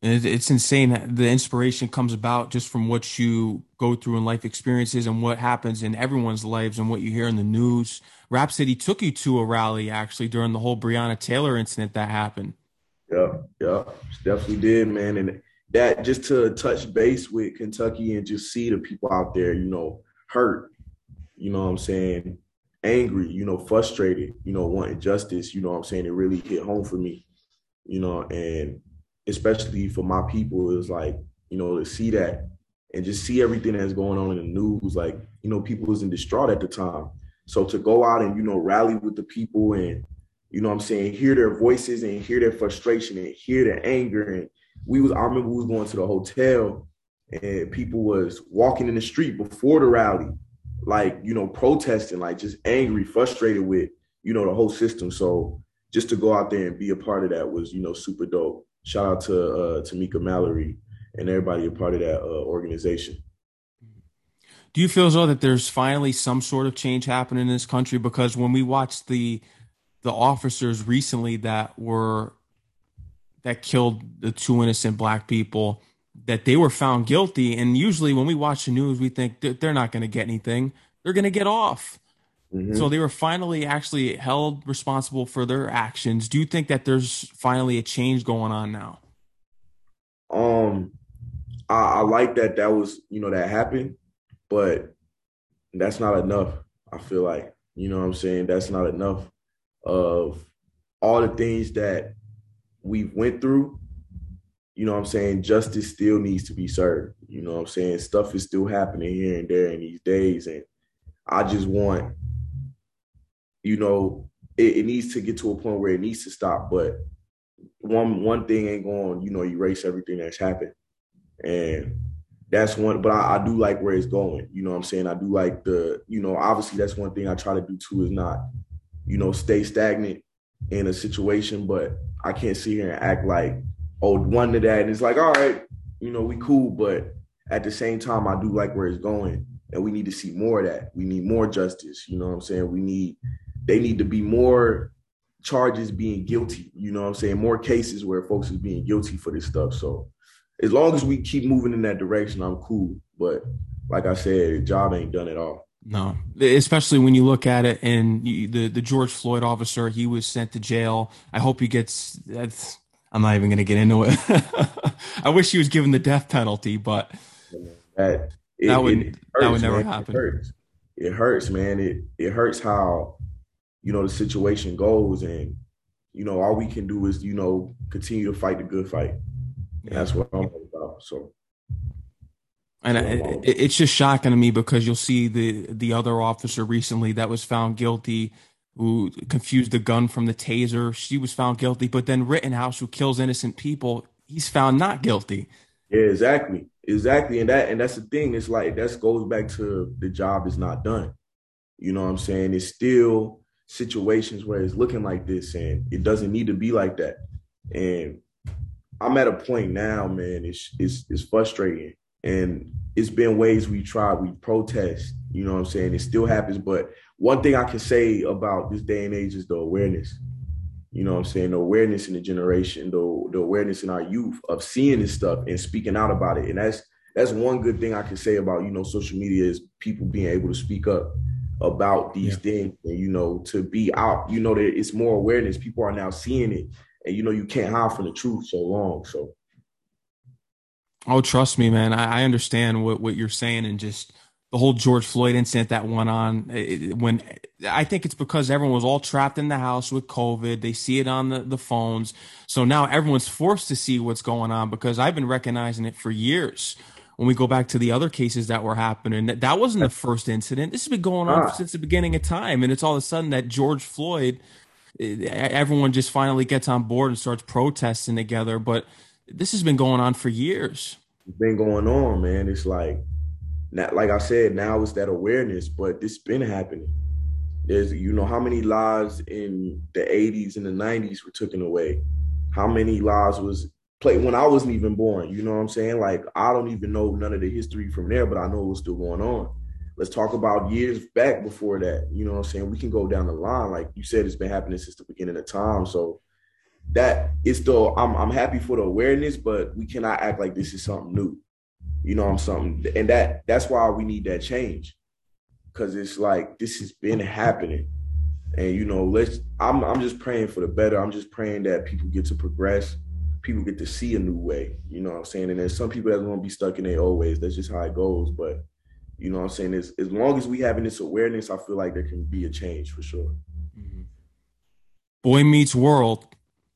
[SPEAKER 1] It's insane. The inspiration comes about just from what you go through in life experiences and what happens in everyone's lives and what you hear in the news. Rapsody took you to a rally actually during the whole Breonna Taylor incident that happened.
[SPEAKER 2] Yeah, yeah, definitely did, man. And that just to touch base with Kentucky and just see the people out there, you know, hurt, you know what I'm saying, angry, you know, frustrated, you know, wanting justice, you know what I'm saying, it really hit home for me, you know, and especially for my people, is like, you know, to see that and just see everything that's going on in the news. Like, you know, people was in distraught at the time. So to go out and, you know, rally with the people and, you know I'm saying, hear their voices and hear their frustration and hear their anger. And we was, I remember we was going to the hotel and people was walking in the street before the rally, like, you know, protesting, like just angry, frustrated with, you know, the whole system. So just to go out there and be a part of that was, you know, super dope shout out to uh, Tamika Mallory and everybody a part of that uh, organization.
[SPEAKER 1] Do you feel as though that there's finally some sort of change happening in this country? Because when we watched the the officers recently that were that killed the two innocent black people, that they were found guilty, and usually when we watch the news, we think they're not going to get anything; they're going to get off. Mm-hmm. So they were finally actually held responsible for their actions. Do you think that there's finally a change going on now?
[SPEAKER 2] Um, I, I like that that was you know that happened, but that's not enough. I feel like you know what I'm saying that's not enough of all the things that we went through. You know what I'm saying? Justice still needs to be served. You know what I'm saying? Stuff is still happening here and there in these days. And I just want you know, it, it, needs to get to a point where it needs to stop. But one one thing ain't going, you know, erase everything that's happened. And that's one, but I, I, do like where it's going. You know what I'm saying? I do like the, you know, obviously that's one thing I try to do too is not, you know, stay stagnant in a situation, but I can't sit here and act like, oh, one to that. And it's like, all right, you know, we cool, but at the same time, I do like where it's going. And we need to see more of that. We need more justice. You know what I'm saying? We need they need to be more charges being guilty. You know what I'm saying? More cases where folks is being guilty for this stuff. So as long as we keep moving in that direction, I'm cool. But like I said, the job ain't done at all.
[SPEAKER 1] No, especially when you look at it and you, the the George Floyd officer, he was sent to jail. I hope he gets. That's, I'm not even going to get into it. I wish he was given the death penalty, but
[SPEAKER 2] that
[SPEAKER 1] it, that would hurts, that would never man. happen.
[SPEAKER 2] It hurts. it hurts, man. It it hurts how you know, the situation goes. And, you know, all we can do is, you know, continue to fight the good fight. And that's what I'm about. So.
[SPEAKER 1] And it, it's just shocking to me because you'll see the the other officer recently that was found guilty, who confused the gun from the taser. She was found guilty, but then Rittenhouse, who kills innocent people, he's found not guilty.
[SPEAKER 2] Yeah, exactly, exactly, and that and that's the thing. It's like that goes back to the job is not done. You know what I'm saying? It's still situations where it's looking like this and it doesn't need to be like that. And I'm at a point now, man, it's it's it's frustrating. And it's been ways we try, we protest, you know what I'm saying? It still happens. But one thing I can say about this day and age is the awareness. You know what I'm saying? The awareness in the generation, the, the awareness in our youth of seeing this stuff and speaking out about it. And that's that's one good thing I can say about, you know, social media is people being able to speak up about these yeah. things and you know to be out you know that it's more awareness. People are now seeing it. And you know you can't hide from the truth so long so.
[SPEAKER 1] Oh trust me man. I, I understand what, what you're saying and just the whole george floyd incident that went on it, when i think it's because everyone was all trapped in the house with covid. They see it on the, the phones. So now everyone's forced to see what's going on because i've been recognizing it for years when we go back to the other cases that were happening, that, that wasn't the first incident. This has been going on ah. since the beginning of time. And it's all of a sudden that George Floyd, eh, everyone just finally gets on board and starts protesting together. But this has been going on for years.
[SPEAKER 2] It's been going on, man. It's like, like I said, now it's that awareness, but this been happening. There's, you know, how many lives in the 80s and the 90s were taken away? How many lives was played when I wasn't even born. You know what I'm saying? Like I don't even know none of the history from there, but I know what's still going on. Let's talk about years back before that. You know what I'm saying? We can go down the line. Like you said, it's been happening since the beginning of time. So that is still I'm I'm happy for the awareness, but we cannot act like this is something new. You know, I'm something and that that's why we need that change. Cause it's like this has been happening. And you know, let's I'm I'm just praying for the better. I'm just praying that people get to progress people get to see a new way. You know what I'm saying? And there's some people that's gonna be stuck in their old ways. That's just how it goes. But you know what I'm saying? As, as long as we having this awareness, I feel like there can be a change for sure. Mm-hmm.
[SPEAKER 1] Boy Meets World.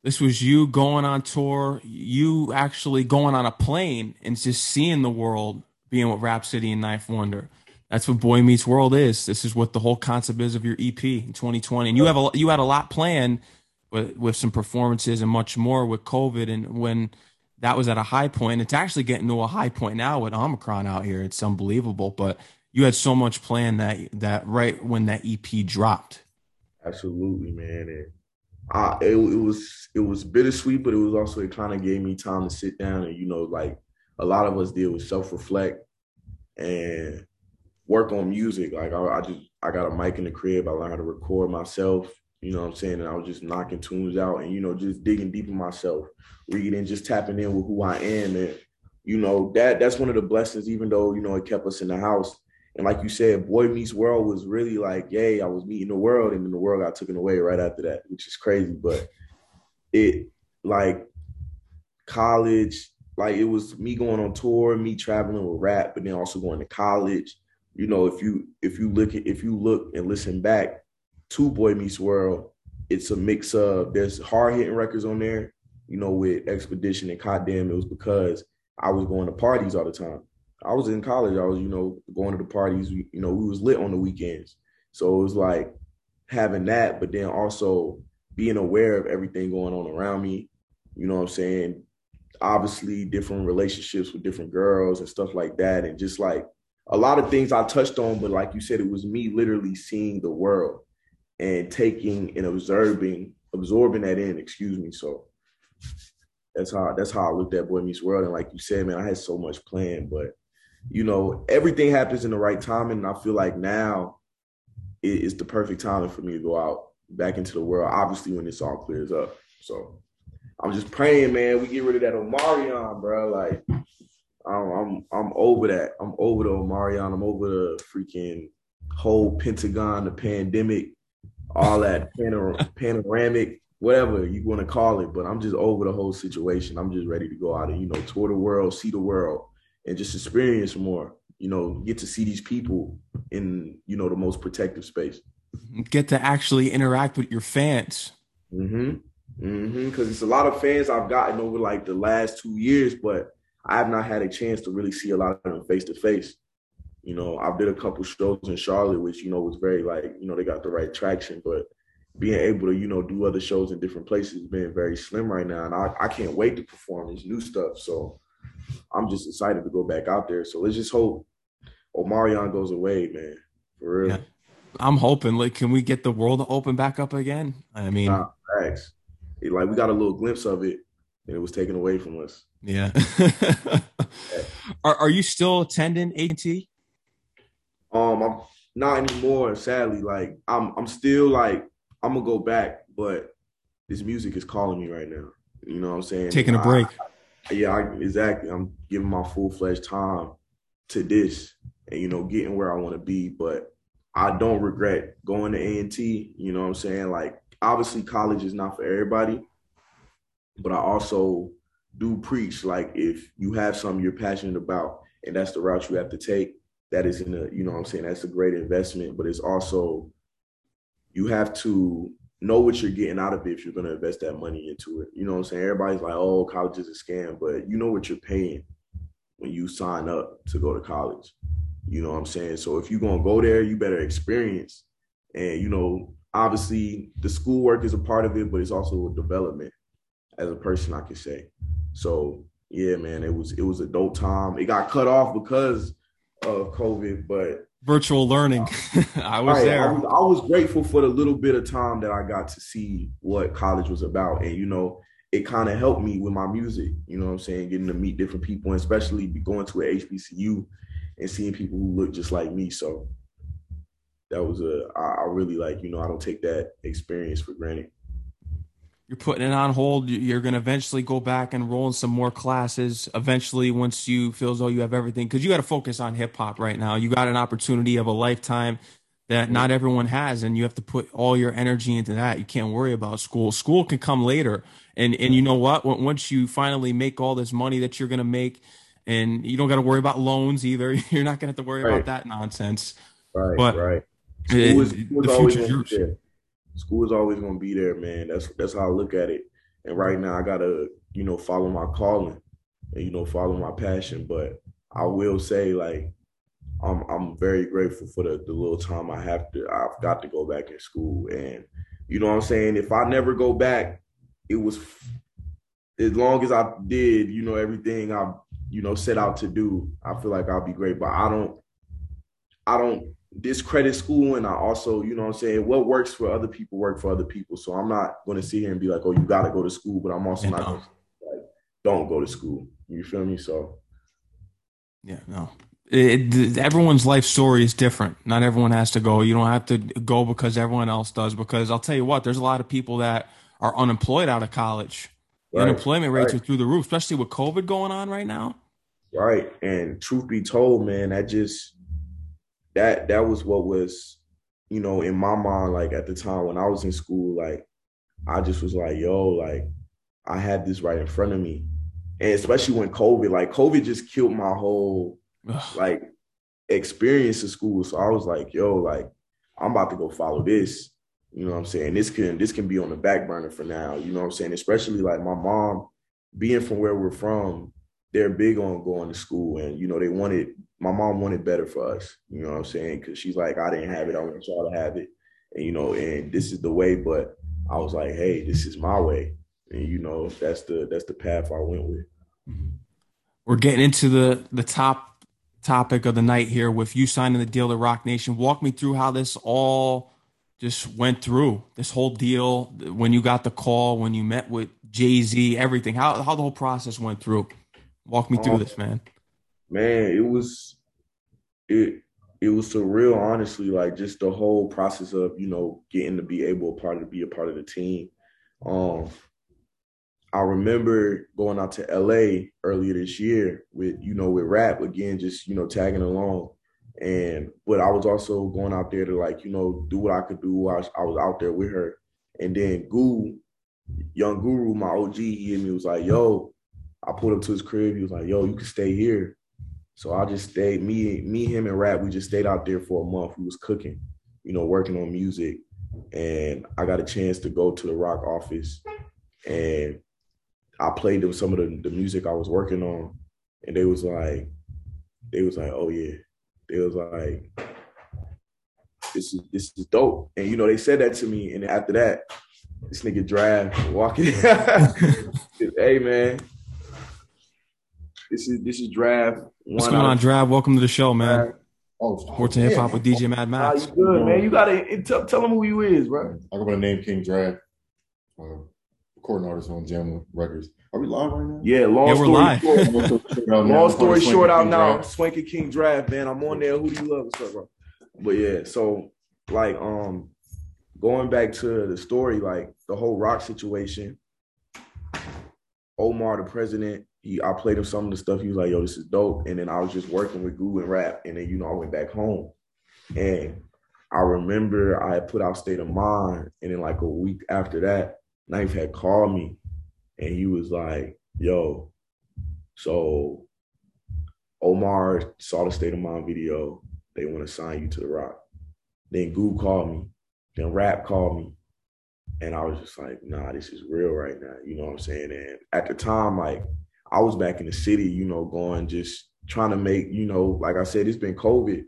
[SPEAKER 1] This was you going on tour, you actually going on a plane and just seeing the world, being with Rapsody and Ninth Wonder. That's what Boy Meets World is. This is what the whole concept is of your EP in 2020. And you have a you had a lot planned with, with some performances and much more with COVID. And when that was at a high point, it's actually getting to a high point now with Omicron out here. It's unbelievable. But you had so much planned that that right when that EP dropped.
[SPEAKER 2] Absolutely, man. And it, it was it was bittersweet, but it was also it kind of gave me time to sit down and you know like a lot of us did was self reflect and work on music. Like I, I, just I got a mic in the crib. I learned how to record myself. You know what I'm saying? And I was just knocking tunes out and, you know, just digging deep in myself, reading, just tapping in with who I am. And, you know, that that's one of the blessings, even though, you know, it kept us in the house. And like you said, Boy Meets World was really like, yay, I was meeting the world, and then the world got taken away right after that, which is crazy. But it like college, like it was me going on tour, me traveling with rap, but then also going to college. You know, if you if you look at if you look and listen back, to Boy Meets World, it's a mix of there's hard hitting records on there, you know, with Expedition and Goddamn, it was because I was going to parties all the time. I was in college, I was, you know, going to the parties, you know, we was lit on the weekends. So it was like having that, but then also being aware of everything going on around me. You know what I'm saying? Obviously, different relationships with different girls and stuff like that. And just like a lot of things I touched on, but like you said, it was me literally seeing the world and taking and observing, absorbing that in, excuse me. So that's how that's how I looked at Boy Meets World. And like you said, man, I had so much planned, but you know, everything happens in the right time. And I feel like now it's the perfect timing for me to go out back into the world, obviously when this all clears up. So I'm just praying, man, we get rid of that Omarion, bro. Like I'm I'm I'm over that. I'm over the Omarion. I'm over the freaking whole Pentagon, the pandemic all that panor- panoramic, whatever you want to call it. But I'm just over the whole situation. I'm just ready to go out and you know tour the world, see the world, and just experience more. You know, get to see these people in you know the most protective space.
[SPEAKER 1] Get to actually interact with your fans.
[SPEAKER 2] Mm-hmm. Mm-hmm. Because it's a lot of fans I've gotten over like the last two years, but I have not had a chance to really see a lot of them face to face. You know, I did a couple shows in Charlotte, which you know was very like you know they got the right traction, but being able to you know do other shows in different places been very slim right now, and I, I can't wait to perform this new stuff. So I'm just excited to go back out there. So let's just hope Omarion goes away, man. For real. Yeah.
[SPEAKER 1] I'm hoping. Like, can we get the world to open back up again? I mean, nah.
[SPEAKER 2] Like we got a little glimpse of it, and it was taken away from us.
[SPEAKER 1] Yeah. are Are you still attending AT?
[SPEAKER 2] Um, I'm not anymore. Sadly, like I'm, I'm still like I'm gonna go back, but this music is calling me right now. You know what I'm saying?
[SPEAKER 1] Taking a break.
[SPEAKER 2] I, yeah, I, exactly. I'm giving my full fledged time to this, and you know, getting where I want to be. But I don't regret going to A and T. You know what I'm saying? Like, obviously, college is not for everybody, but I also do preach like if you have something you're passionate about, and that's the route you have to take. That is in a, you know what I'm saying? That's a great investment, but it's also you have to know what you're getting out of it if you're going to invest that money into it. You know what I'm saying? Everybody's like, oh, college is a scam, but you know what you're paying when you sign up to go to college. You know what I'm saying? So if you're going to go there, you better experience. And, you know, obviously the schoolwork is a part of it, but it's also a development as a person, I can say. So yeah, man, it was it was a dope time. It got cut off because of COVID, but
[SPEAKER 1] virtual learning. I was right, there.
[SPEAKER 2] I was, I was, grateful for the little bit of time that I got to see what college was about. And, you know, it kind of helped me with my music, you know what I'm saying? Getting to meet different people, and especially going to a HBCU and seeing people who look just like me. So that was a, I really like, you know, I don't take that experience for granted
[SPEAKER 1] you're putting it on hold. You're going to eventually go back and roll in some more classes. Eventually, once you feel as though you have everything, because you got to focus on hip hop right now. You got an opportunity of a lifetime that not everyone has, and you have to put all your energy into that. You can't worry about school. School can come later, and and you know what? Once you finally make all this money that you're going to make, and you don't got to worry about loans either. You're not going to have to worry right. about that nonsense.
[SPEAKER 2] Right. But right. Is, school the future's yours school is always gonna be there, man. That's that's how I look at it. And right now, I gotta you know follow my calling and you know follow my passion. But I will say, like, I'm I'm very grateful for the the little time I have to. I've got to go back in school, and you know what I'm saying. If I never go back, it was as long as I did, you know, everything I you know set out to do. I feel like I'll be great, but I don't. I don't discredit school and I also, you know I'm saying, what works for other people work for other people. So I'm not going to sit here and be like, oh, you got to go to school, but I'm also yeah, not no. like, don't go to school. You feel me? So
[SPEAKER 1] yeah, no. It, it, everyone's life story is different. Not everyone has to go. You don't have to go because everyone else does. Because I'll tell you what, there's a lot of people that are unemployed out of college. Right. Unemployment rates right. are through the roof, especially with COVID going on right now.
[SPEAKER 2] Right. And truth be told, man, that just that that was what was, you know, in my mind, like at the time when I was in school, like I just was like, yo, like I had this right in front of me. And especially when COVID, like COVID just killed my whole like experience of school. So I was like, yo, like I'm about to go follow this. You know what I'm saying? This can this can be on the back burner for now. You know what I'm saying? Especially like my mom being from where we're from, they're big on going to school and you know they wanted my mom wanted better for us. You know what I'm saying? Because she's like, I didn't have it. I want y'all to have it. And, you know, and this is the way. But I was like, hey, this is my way. And you know, that's the that's the path I went with.
[SPEAKER 1] Mm-hmm. We're getting into the the top topic of the night here with you signing the deal to Roc Nation. Walk me through how this all just went through. This whole deal when you got the call, when you met with Jay Z, everything. How how the whole process went through. Walk me through um, this, man
[SPEAKER 2] man, it was it it was surreal, honestly. Like just the whole process of you know getting to be able part to be a part of the team. Um, I remember going out to LA earlier this year with you know with rap again, just you know tagging along, and but I was also going out there to like you know do what I could do. I was, I was out there with her, and then Goo, young Guru, my OG, he and me was like, "Yo," I pulled up to his crib. He was like, "Yo, you can stay here." So I just stayed, me, me, him, and Rap, we just stayed out there for a month. We was cooking, you know, working on music. And I got a chance to go to the Rock office and I played them some of the, the music I was working on. And they was like, they was like, oh yeah. They was like, this is this is dope. And you know, they said that to me. And after that, this nigga drive walking. hey man, this is this is draft.
[SPEAKER 1] What's going on, Draft? Welcome to the show, man. Oh, Sports and hip hop with DJ Mad Max.
[SPEAKER 2] How you good, man? You gotta tell, tell them who you is, bro.
[SPEAKER 3] I go by the name King Draft, uh, recording artist on Jam Records. Are we live right now?
[SPEAKER 2] Yeah, long
[SPEAKER 1] yeah,
[SPEAKER 2] story
[SPEAKER 1] live.
[SPEAKER 2] short. long story short, out now. Swanky King Draft, man. I'm on there. Who do you love? What's up, bro? But yeah, so like um going back to the story, like the whole Roc situation. Omar, the president, he I played him some of the stuff. He was like, "Yo, this is dope." And then I was just working with Goo and rap, and then you know I went back home, and I remember I put out State of Mind, and then like a week after that, Ninth had called me, and he was like, "Yo, so Omar saw the State of Mind video. They want to sign you to the Roc." Then Goo called me, then Rap called me, and I was just like, "Nah, this is real right now." You know what I'm saying? And at the time, like I was back in the city, you know, going just trying to make, you know, like I said, it's been COVID,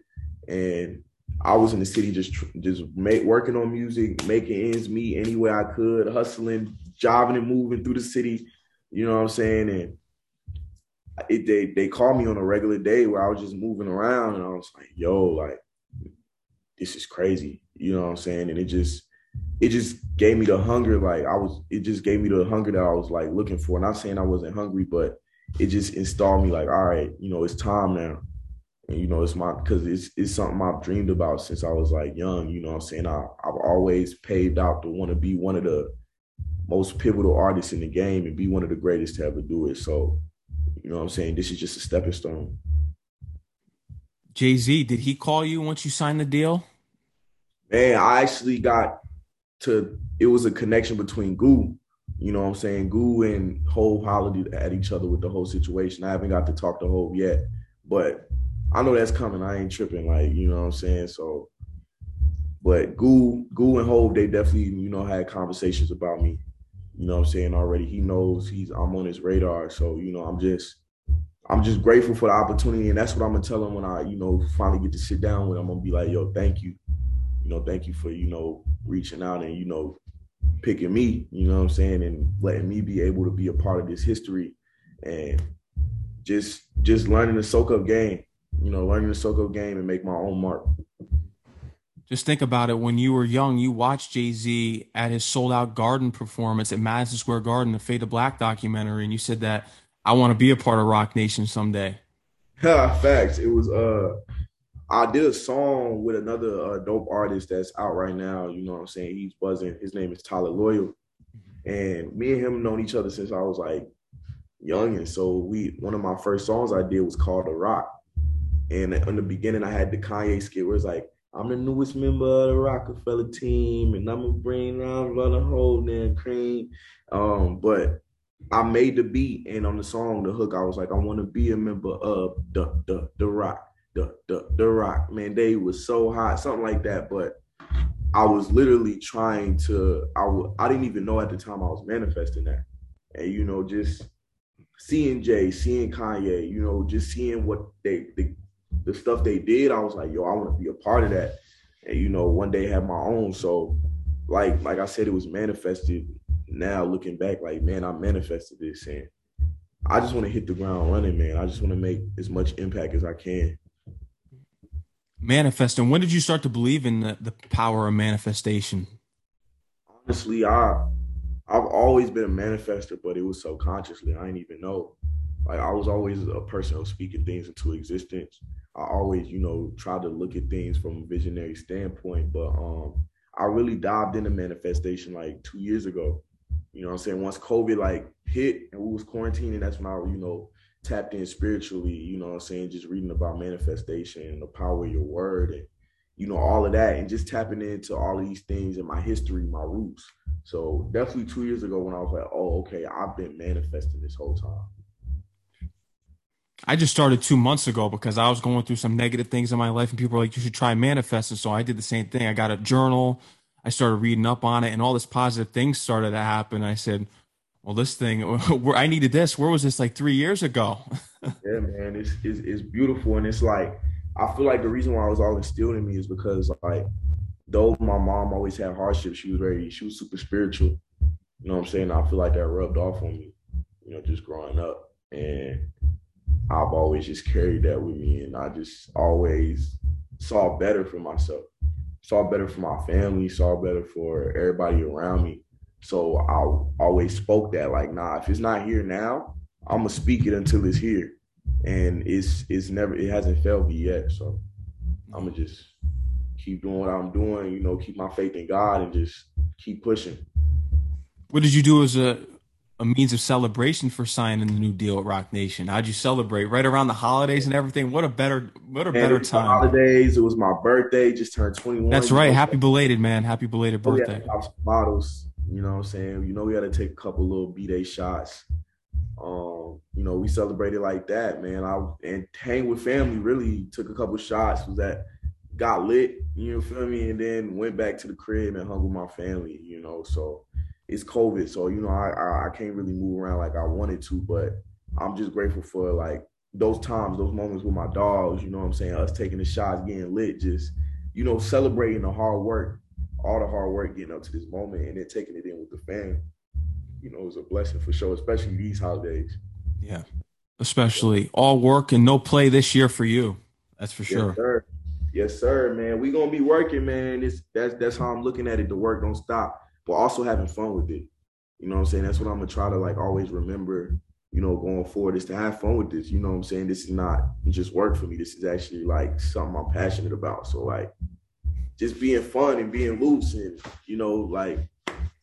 [SPEAKER 2] and I was in the city just just make, working on music, making ends meet any way I could, hustling, driving and moving through the city. You know what I'm saying? And it, they they called me on a regular day where I was just moving around, and I was like, "Yo, like this is crazy." You know what I'm saying? And it just it just gave me the hunger. Like I was, it just gave me the hunger that I was like looking for. Not saying I wasn't hungry, but it just installed me like, all right, you know, it's time now. And you know, it's my because it's it's something I've dreamed about since I was like young. You know what I'm saying? I, I've always paved out to want to be one of the most pivotal artists in the game and be one of the greatest to ever do it. So, you know what I'm saying? This is just a stepping stone.
[SPEAKER 1] Jay Z, did he call you once you signed the deal?
[SPEAKER 2] Man, I actually got to it was a connection between Goo, you know what I'm saying? Goo and Hov hollered at each other with the whole situation. I haven't got to talk to Hov yet, but I know that's coming. I ain't tripping, like, you know what I'm saying? So but Goo, Goo and Hov, they definitely, you know, had conversations about me. You know what I'm saying already. He knows he's I'm on his radar. So, you know, I'm just I'm just grateful for the opportunity. And that's what I'm gonna tell him when I, you know, finally get to sit down with him. I'm gonna be like, yo, thank you you know, thank you for, you know, reaching out and, you know, picking me, you know what I'm saying, and letting me be able to be a part of this history and just just learning the soak up game, you know, learning the soak up game and make my own mark.
[SPEAKER 1] Just think about it. When you were young, you watched Jay Z at his sold out garden performance at Madison Square Garden, the Fade to Black documentary, and you said that I want to be a part of Roc Nation someday.
[SPEAKER 2] Facts. It was uh I did a song with another uh, dope artist that's out right now. You know what I'm saying? He's buzzing. His name is Tyler Loyal. And me and him known each other since I was like young. And so we one of my first songs I did was called The Rock. And in the beginning I had the Kanye skit where it's like, I'm the newest member of the Rockefeller team and I'm gonna bring down the whole damn cream. Um, but I made the beat and on the song, the hook, I was like, I want to be a member of the the the Rock the the rock man they was so hot something like that but i was literally trying to I w- I didn't even know at the time i was manifesting that. And you know just seeing jay seeing kanye you know just seeing what they the, the stuff they did i was like yo i want to be a part of that. And you know one day have my own. So like like i said it was manifested. Now looking back like man i manifested this and I just want to hit the ground running, man. I just want to make as much impact as I can
[SPEAKER 1] manifesting when did you start to believe in the, the power of manifestation?
[SPEAKER 2] Honestly i i've always been a manifester but it was subconsciously. I didn't even know. Like i was always a person of speaking things into existence. I always you know try to look at things from a visionary standpoint but um i really dived into manifestation like two years ago. You know i'm saying? Once covid like hit and we was quarantining that's when i you know tapped in spiritually, you know what I'm saying, just reading about manifestation and the power of your word and you know, all of that and just tapping into all of these things in my history, my roots. So definitely two years ago when I was like, oh, okay, I've been manifesting this whole time.
[SPEAKER 1] I just started two months ago because I was going through some negative things in my life and people were like, you should try manifesting. So I did the same thing. I got a journal. I started reading up on it and all this positive things started to happen. I said, well, this thing, where I needed this. Where was this like three years ago?
[SPEAKER 2] yeah, man, it's, it's, it's beautiful, and it's like I feel like the reason why it was all instilled in me is because like though my mom always had hardships, she was very she was super spiritual. You know what I'm saying? I feel like that rubbed off on me, you know, just growing up, and I've always just carried that with me, and I just always saw better for myself, saw better for my family, saw better for everybody around me so I always spoke that like, nah, if it's not here now, I'm gonna speak it until it's here, and it's it's never it hasn't failed me yet. So I'm gonna mm-hmm. just keep doing what I'm doing, you know, keep my faith in God and just keep pushing.
[SPEAKER 1] What did you do as a a means of celebration for signing the new deal at Roc Nation? How'd you celebrate? Right around the holidays and everything. What a better what a
[SPEAKER 2] Man,
[SPEAKER 1] better time.
[SPEAKER 2] Holidays. It was my birthday. Just turned 21.
[SPEAKER 1] That's right. Happy belated, man. Happy belated
[SPEAKER 2] so we had
[SPEAKER 1] birthday.
[SPEAKER 2] pop some bottles. You know what I'm saying? You know, we had to take a couple little B-Day shots. Um, you know, we celebrated like that, man. I and hang with family really took a couple shots, was that got lit, you know, feel me, and then went back to the crib and hung with my family, you know. So it's COVID. So, you know, I, I I can't really move around like I wanted to, but I'm just grateful for like those times, those moments with my dogs, you know what I'm saying? Us taking the shots, getting lit, just, you know, celebrating the hard work, all the hard work getting up to this moment and then taking it in with the fam. You know, it was a blessing for sure, especially these holidays.
[SPEAKER 1] Yeah. Especially all work and no play this year for you. That's for
[SPEAKER 2] Yes,
[SPEAKER 1] sure.
[SPEAKER 2] sir. Yes, sir, man. We gonna be working, man. It's that's that's how I'm looking at it. The work don't stop, but also having fun with it. You know what I'm saying? That's what I'm gonna try to like always remember, you know, going forward is to have fun with this. You know what I'm saying? This is not just work for me. This is actually like something I'm passionate about. So like just being fun and being loose and you know, like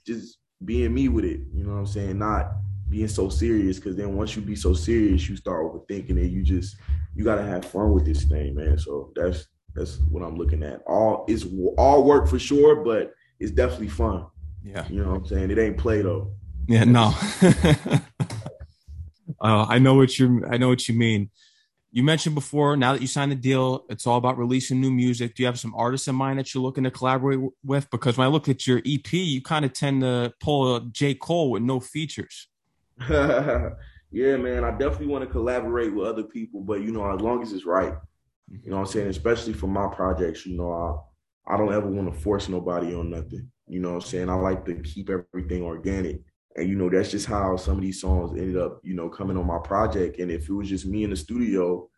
[SPEAKER 2] just being me with it. You know what I'm saying? Not being so serious because then once you be so serious, you start overthinking it. You just you gotta have fun with this thing, man. So that's that's what I'm looking at. All it's all work for sure, but it's definitely fun.
[SPEAKER 1] Yeah.
[SPEAKER 2] You know what I'm saying? It ain't play though.
[SPEAKER 1] Yeah, no. uh, I know what you I know what you mean. You mentioned before, now that you signed the deal, it's all about releasing new music. Do you have some artists in mind that you're looking to collaborate with? Because when I look at your EP, you kind of tend to pull a J. Cole with no features.
[SPEAKER 2] yeah, man. I definitely want to collaborate with other people, but you know, as long as it's right. You know what I'm saying? Especially for my projects, you know, I I don't ever want to force nobody on nothing. You know what I'm saying? I like to keep everything organic. And you know, that's just how some of these songs ended up, you know, coming on my project. And if it was just me in the studio,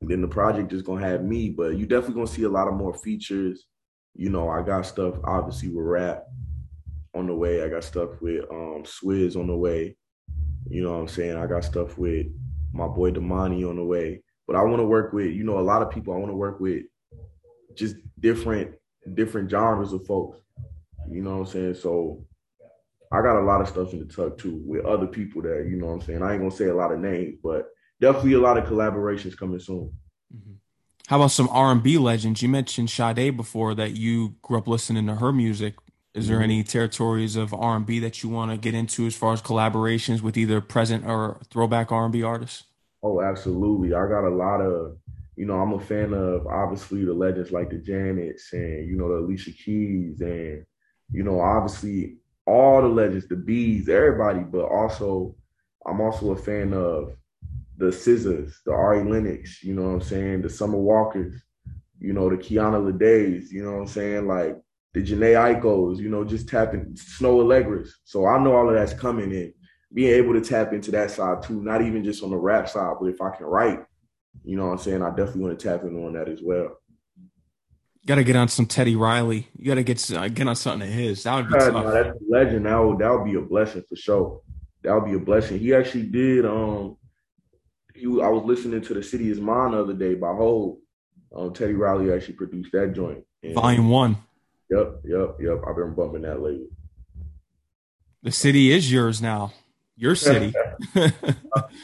[SPEAKER 2] then the project is gonna have me. But you definitely gonna see a lot of more features. You know, I got stuff obviously with rap on the way. I got stuff with um Swizz on the way. You know what I'm saying? I got stuff with my boy Damani on the way. But I want to work with, you know, a lot of people. I want to work with just different different genres of folks. You know what I'm saying? So I got a lot of stuff in the tuck too with other people that, you know what I'm saying? I ain't gonna say a lot of names, but definitely a lot of collaborations coming soon.
[SPEAKER 1] How about some R&B legends? You mentioned Sade before that you grew up listening to her music. Is there
[SPEAKER 2] Mhm.
[SPEAKER 1] any territories of R&B that you want to get into as far as collaborations with either present or throwback R&B artists?
[SPEAKER 2] Oh, absolutely. I got a lot of, you know, I'm a fan of obviously the legends like the Janets and, you know, the Alicia Keys and, you know, obviously all the legends, the Bees, everybody, but also I'm also a fan of the SZAs, the Ari Lennox, you know what I'm saying, the Summer Walkers, you know, the Kiana Ledés, you know what I'm saying, like the Jhené Aikos, you know, just tapping Snoh Aalegras. So I know all of that's coming in being able to tap into that side too, not even just on the rap side, but if I can write, you know what I'm saying, I definitely want to tap in on that as well.
[SPEAKER 1] Got to get on some Teddy Riley. You got to get uh, get on something of his. That would be
[SPEAKER 2] No,
[SPEAKER 1] tough.
[SPEAKER 2] that's a legend. That would that would be a blessing for sure. That would be a blessing. He actually did. Um, he I was listening to the City Is Mine the other day by Hov. Um, Teddy Riley actually produced that joint. And-
[SPEAKER 1] Volume one.
[SPEAKER 2] Yep, yep, yep. I've been bumping that lately.
[SPEAKER 1] The city is yours now. Your city.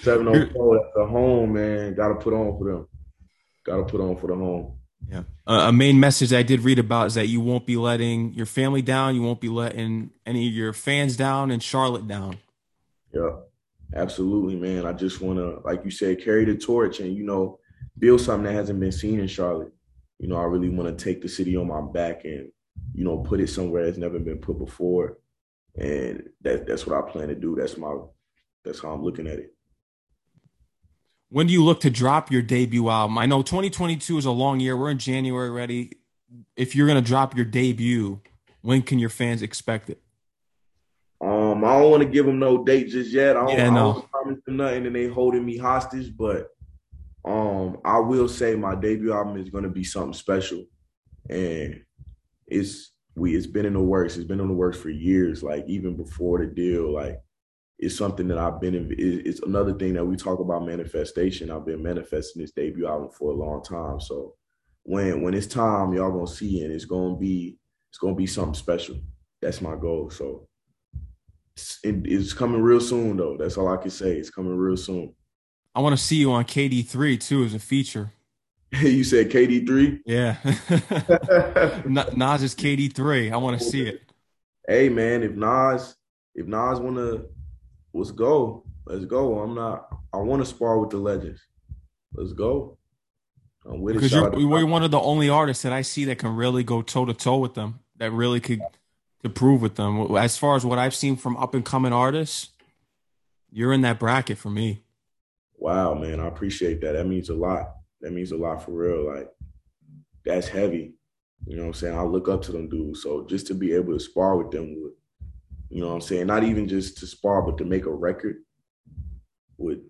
[SPEAKER 2] Seven oh four. That's the home, man. Got to put on for them. Got to put on for the home.
[SPEAKER 1] Yeah. Uh, a main message I did read about is that you won't be letting your family down. You won't be letting any of your fans down and Charlotte down.
[SPEAKER 2] Yeah, absolutely, man. I just want to, like you said, carry the torch and, you know, build something that hasn't been seen in Charlotte. You know, I really want to take the city on my back and, you know, put it somewhere that's never been put before. And that, that's what I plan to do. That's my, that's how I'm looking at it.
[SPEAKER 1] When do you look to drop your debut album? I know 2022 is a long year. We're in January already. If you're going to drop your debut, when can your fans expect it?
[SPEAKER 2] Um, I don't want to give them no date just yet. I don't,
[SPEAKER 1] Yeah,
[SPEAKER 2] I don't promise them nothing, and they holding me hostage. But um, I will say my debut album is going to be something special, and it's we it's been in the works. It's been in the works for years. Like even before the deal, like it's something that I've been in. It's another thing that we talk about manifestation. I've been manifesting this debut album for a long time. So when when it's time, y'all gonna see, it, and it's gonna be it's gonna be something special. That's my goal. So it's, it's coming real soon though. That's all I can say. It's coming real soon.
[SPEAKER 1] I want to see you on KD3 too as a feature.
[SPEAKER 2] you said KD3?
[SPEAKER 1] Yeah. Nas is KD3. I want to see it.
[SPEAKER 2] Hey man, if Nas if Nas wanna let's go. Let's go. I'm not I want to spar with the legends. Let's go.
[SPEAKER 1] I'm with because you're, you're one of the only artists that I see that can really go toe to toe with them. That really could to prove with them. As far as what I've seen from up and coming artists, you're in that bracket for me.
[SPEAKER 2] Wow, man, I appreciate that. That means a lot. That means a lot for real. Like that's heavy. You know what I'm saying? I look up to them dudes. So just to be able to spar with them would, you know what I'm saying? Not even just to spar, but to make a record would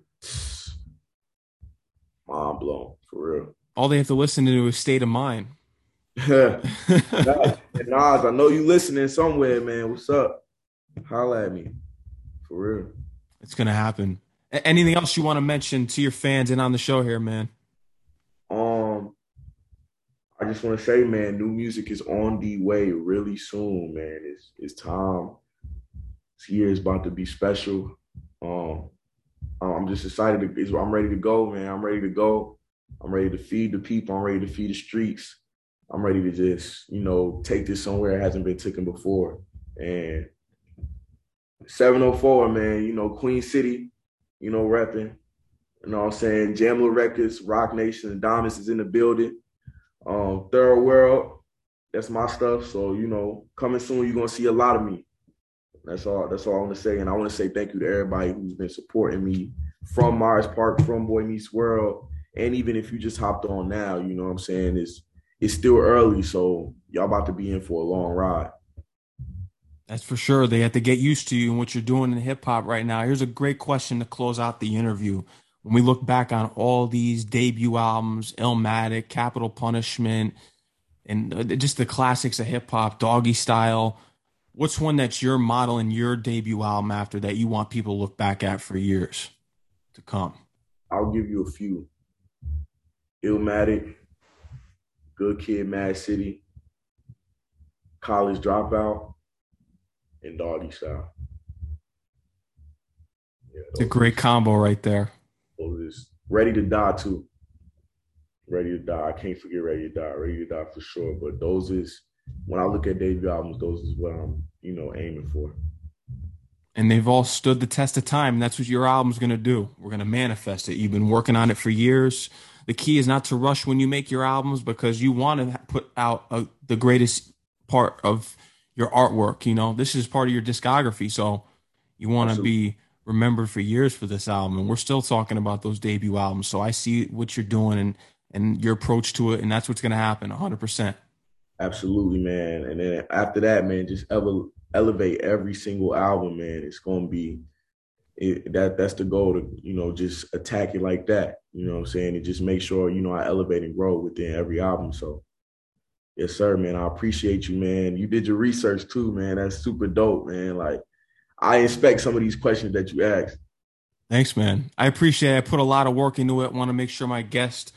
[SPEAKER 2] mind blown for real.
[SPEAKER 1] All they have to listen to is state of mind.
[SPEAKER 2] Nas, I know you listening somewhere, man. What's up? Holla at me. For real.
[SPEAKER 1] It's gonna happen. Anything else you want to mention to your fans and on the show here, man?
[SPEAKER 2] Um, I just want to say, man, new music is on the way really soon, man. It's it's time. This year is about to be special. Um, I'm just excited. To, I'm ready to go, man. I'm ready to go. I'm ready to feed the people. I'm ready to feed the streets. I'm ready to just, you know, take this somewhere it hasn't been taken before. And 704, man, you know, Queen City, you know, repping. You know what I'm saying? Jamla Records, Roc Nation, and Domus is in the building. Um, Third World, that's my stuff. So, you know, coming soon, you're gonna see a lot of me. That's all that's all I want to say. And I want to say thank you to everybody who's been supporting me from Myers Park, from Boy Meets World. And even if you just hopped on now, you know what I'm saying? It's it's still early, so y'all about to be in for a long ride.
[SPEAKER 1] That's for sure. They have to get used to you and what you're doing in hip hop right now. Here's a great question to close out the interview. When we look back on all these debut albums, Illmatic, Capital Punishment, and uh, just the classics of hip hop, Doggystyle, what's one that's your model in your debut album after that you want people to look back at for years to come?
[SPEAKER 2] I'll give you a few. Illmatic, Good Kid, Mad City, College Dropout, and Doggystyle.
[SPEAKER 1] Yeah, it's a great combo right there.
[SPEAKER 2] Those Ready to Die too. Ready to Die. I can't forget Ready to Die. Ready to Die for sure. But those is when I look at debut albums, those is what I'm, you know, aiming for.
[SPEAKER 1] And they've all stood the test of time. And That's what your album's gonna do. We're gonna manifest it. You've been working on it for years the key is not to rush when you make your albums because you want to put out a, the greatest part of your artwork. You know, this is part of your discography, so you want to be remembered for years for this album. And we're still talking about those debut albums. So I see what you're doing and and your approach to it, and that's what's going to happen, 100.
[SPEAKER 2] Absolutely, man. And then after that, man, just ele- elevate every single album, man. It's to be it, that that's the goal to you know just attack it like that. You know what I'm saying? And just make sure you know I elevate and grow within every album. So yes, sir, man. I appreciate you, man. You did your research too, man. That's super dope, man. Like I expect some of these questions that you asked.
[SPEAKER 1] Thanks, man. I appreciate it. I put a lot of work into it. Want to make sure my guest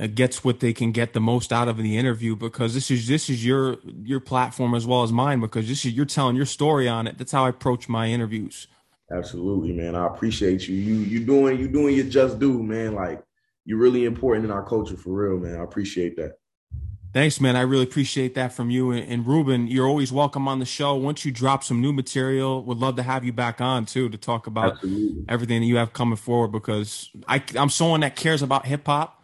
[SPEAKER 1] Uh, gets what they can get the most out of the interview because this is this is your your platform as well as mine because this is you're telling your story on it. That's how I approach my interviews.
[SPEAKER 2] Absolutely, man. I appreciate you. You you doing you doing your just do, man. Like you're really important in our culture for real, man. I appreciate that.
[SPEAKER 1] Thanks, man. I really appreciate that from you. And, Reuben, you're always welcome on the show. Once you drop some new material, would love to have you back on too to talk about Absolutely. everything that you have coming forward because I, I'm someone that cares about hip hop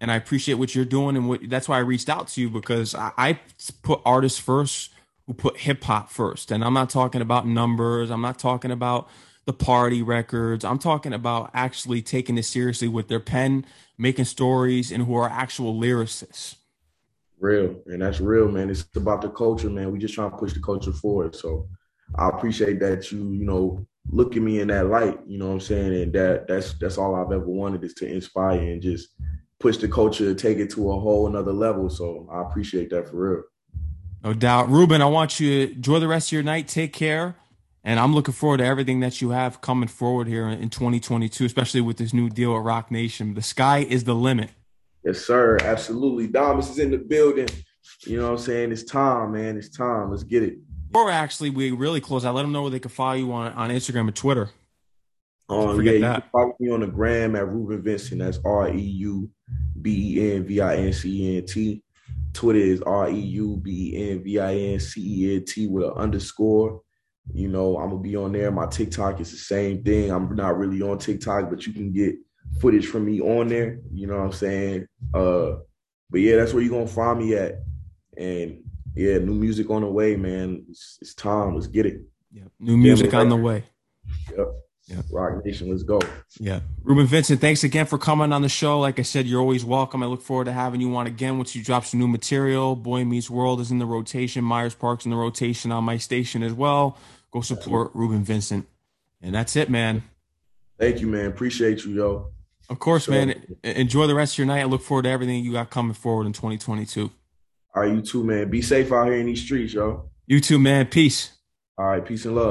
[SPEAKER 1] and I appreciate what you're doing. And what, that's why I reached out to you because I, I put artists first who put hip hop first. And I'm not talking about numbers. I'm not talking about the party records. I'm talking about actually taking it seriously with their pen, making stories, and who are actual lyricists.
[SPEAKER 2] Real, and that's real, man. It's about the culture, man. We just trying to push the culture forward. So I appreciate that you, you know, look at me in that light. You know what I'm saying? And that that's that's all I've ever wanted is to inspire and just push the culture, take it to a whole another level. So I appreciate that for real.
[SPEAKER 1] No doubt. Reuben, I want you to enjoy the rest of your night. Take care. And I'm looking forward to everything that you have coming forward here in 2022, especially with this new deal at Roc Nation. The sky is the limit.
[SPEAKER 2] Yes, sir. Absolutely. Domus is in the building. You know what I'm saying? It's time, man. It's time. Let's get it.
[SPEAKER 1] Before actually we really close I let them know where they can follow you on, on Instagram and Twitter.
[SPEAKER 2] Um, yeah, you
[SPEAKER 1] that.
[SPEAKER 2] can follow me on the gram at Reuben Vincent. That's R E U B E N V I N C E N T. Twitter is R E U B E N V I N C E N T with an underscore. You know, I'm gonna be on there. My TikTok is the same thing. I'm not really on TikTok, but you can get footage from me on there. You know what I'm saying? Uh, but yeah, that's where you're gonna find me at. And yeah, new music on the way, man. It's, it's time. Let's get it.
[SPEAKER 1] Yeah. New music on the way.
[SPEAKER 2] Yep.
[SPEAKER 1] Yeah.
[SPEAKER 2] Roc Nation, let's go.
[SPEAKER 1] Yeah. Reuben Vincent, thanks again for coming on the show. Like I said, you're always welcome. I look forward to having you on again once you drop some new material. Boy Meets World is in the rotation. Myers Park's in the rotation on my station as well. Go support Reuben Vincent. And that's it, man.
[SPEAKER 2] Thank you, man. Appreciate you, yo.
[SPEAKER 1] Of course,
[SPEAKER 2] Sure.
[SPEAKER 1] man. Enjoy the rest of your night. I look forward to everything you got coming forward in 2022.
[SPEAKER 2] All right, you too, man. Be safe out here in these streets, yo.
[SPEAKER 1] You too, man. Peace.
[SPEAKER 2] All right, peace and love.